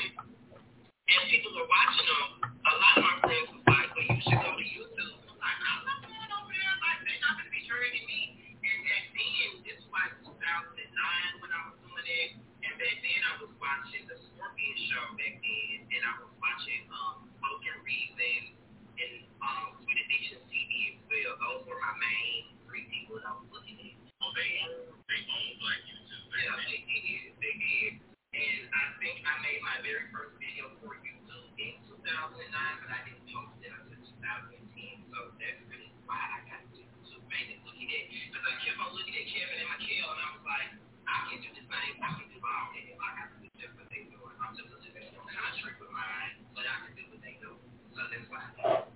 as people were watching them, a lot of my friends was like, well, you should go to YouTube. I'm like, I'm not going over there. Like, they're not going to be training me. And back then, this was like 2009 when I was doing it. And back then, I was watching The Scorpion Show back then. And I was watching um, Smoke and Reason um, with Addiction TV as well. Those were my main three people that I was looking at. Well, they they own Black YouTube. Yeah, they did. They did. And I think I made my very first video for YouTube in 2009, but I didn't post it until 2010. So that's really why I got to YouTube, mainly looking at, because I kept on looking at Kevin and Michael, and I was like, I can do the same. I can do my own thing. Like, I can do just what they do doing. I'm just a little bit more contrary with mine, but I can do what they do. So that's why I did it.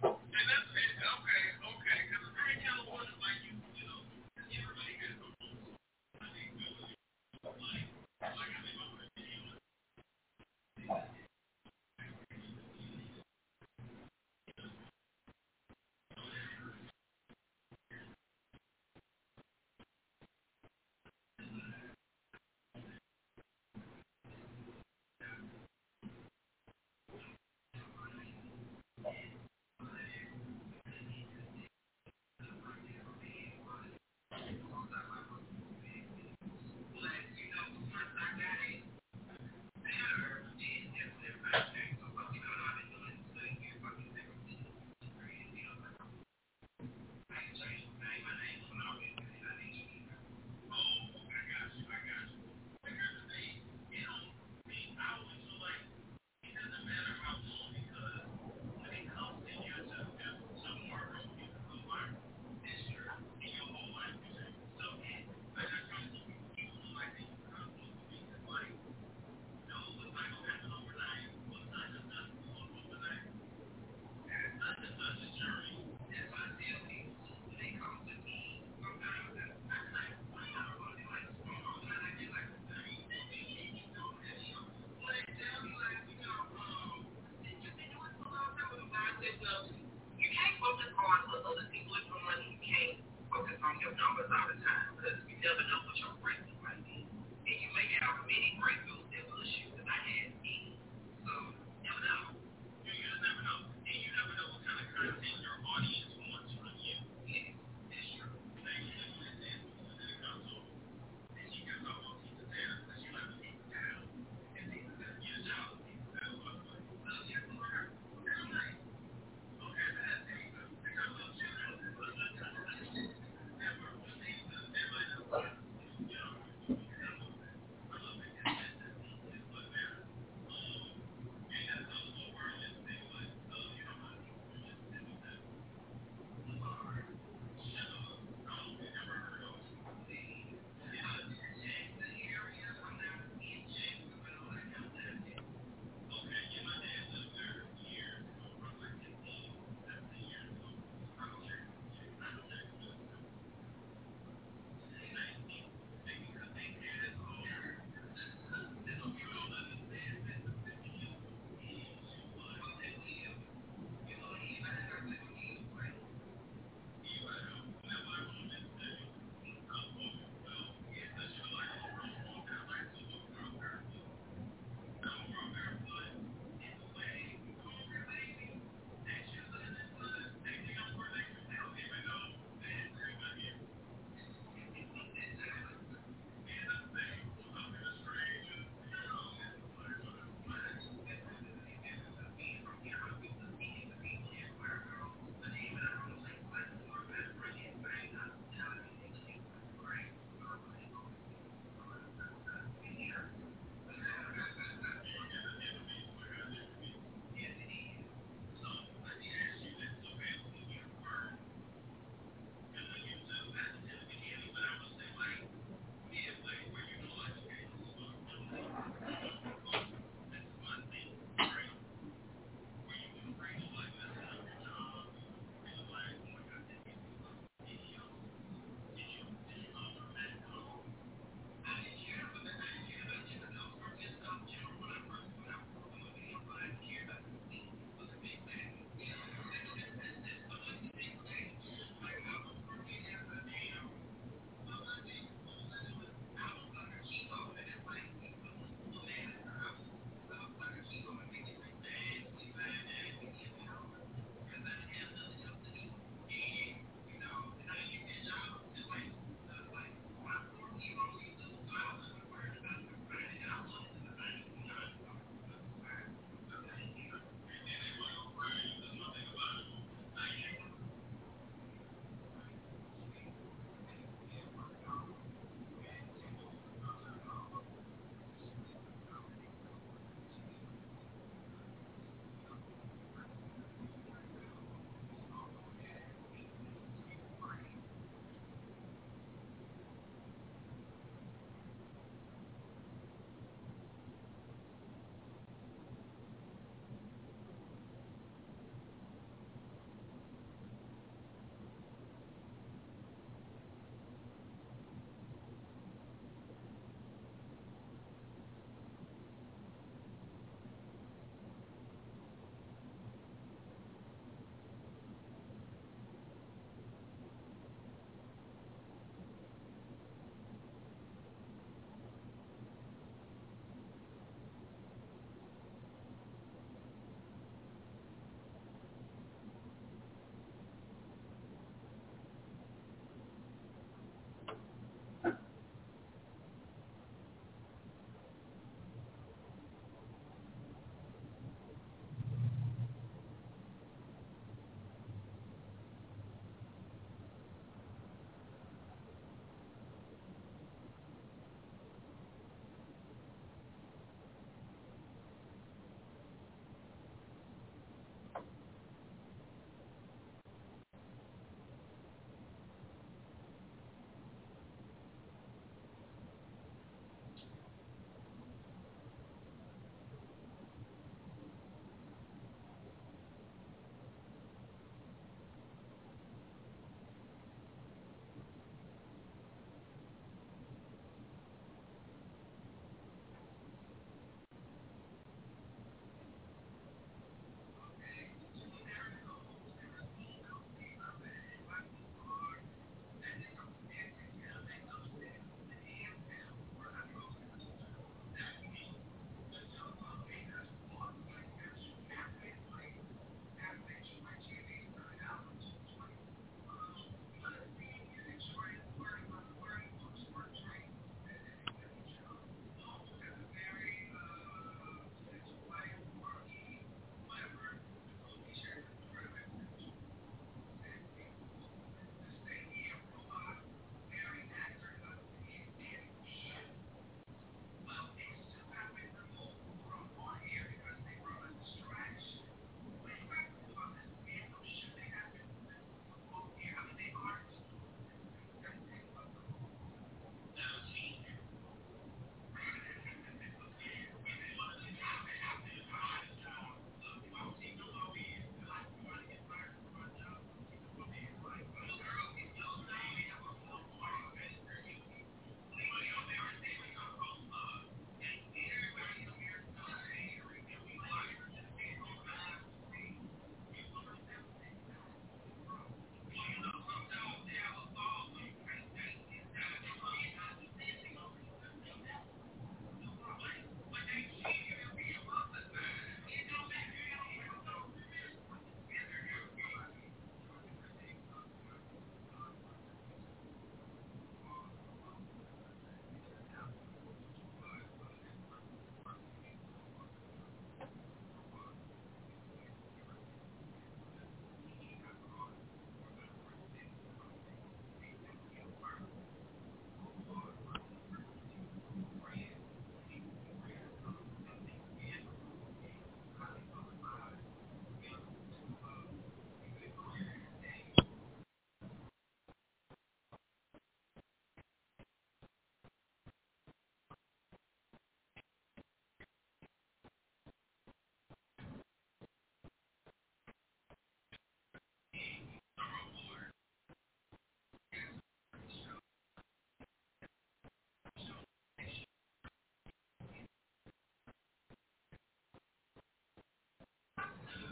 Okay.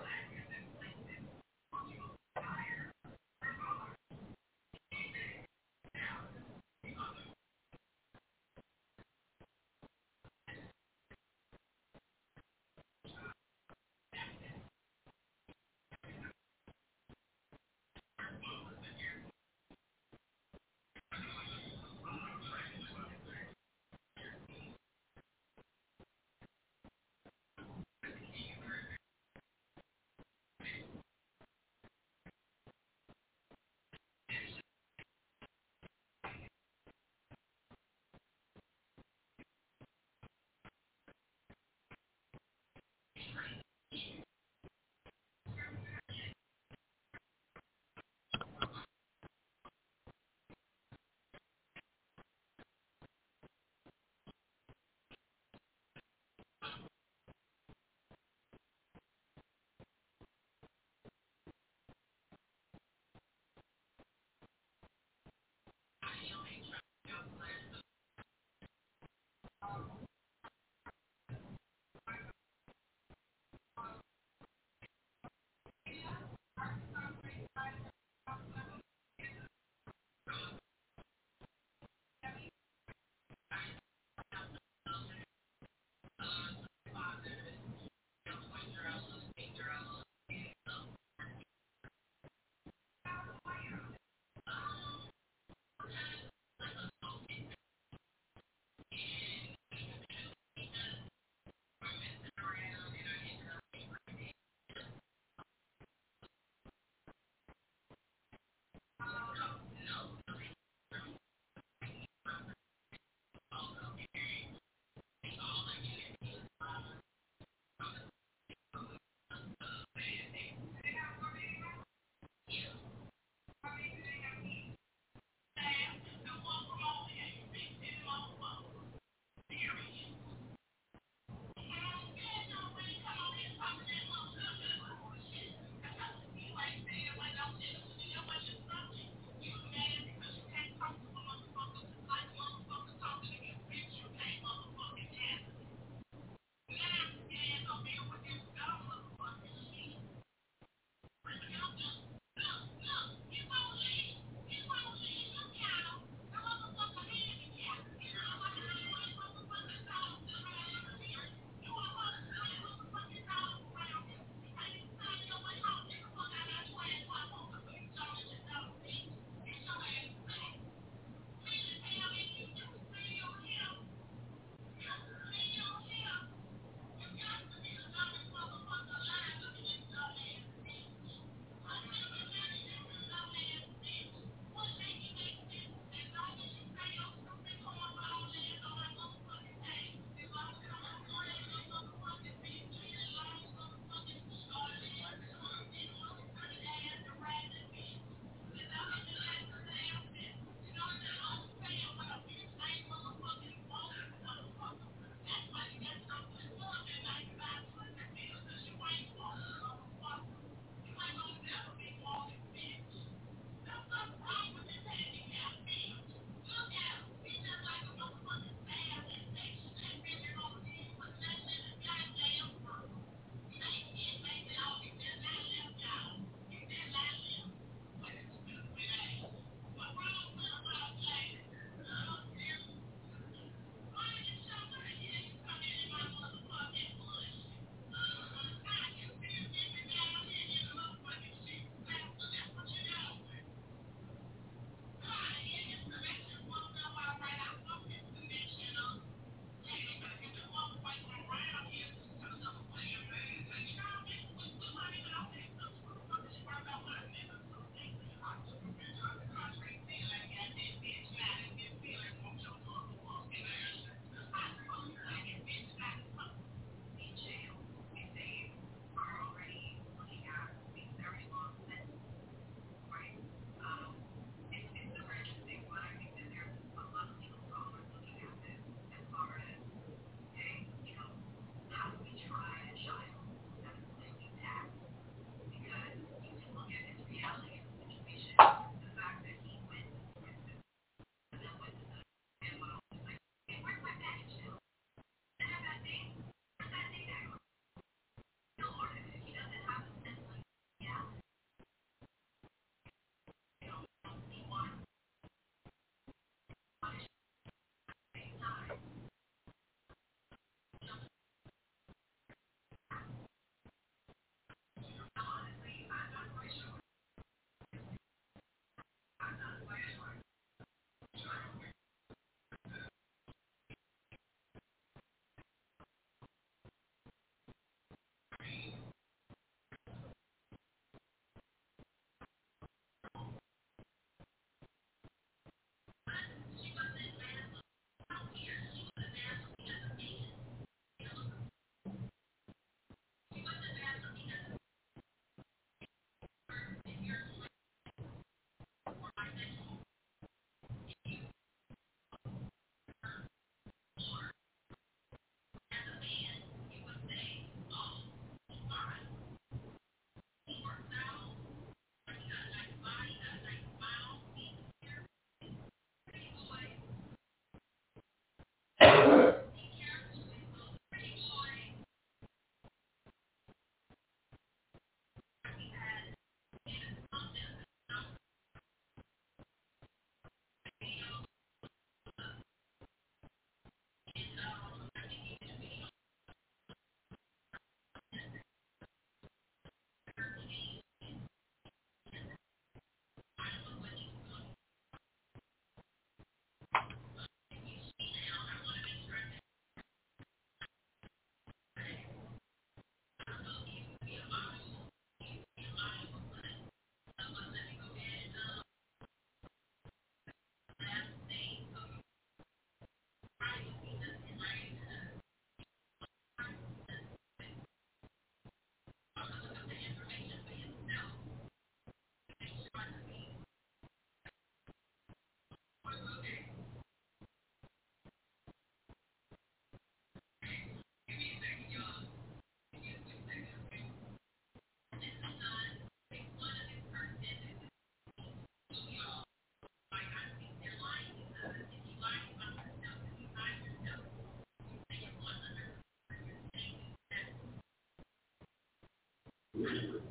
it.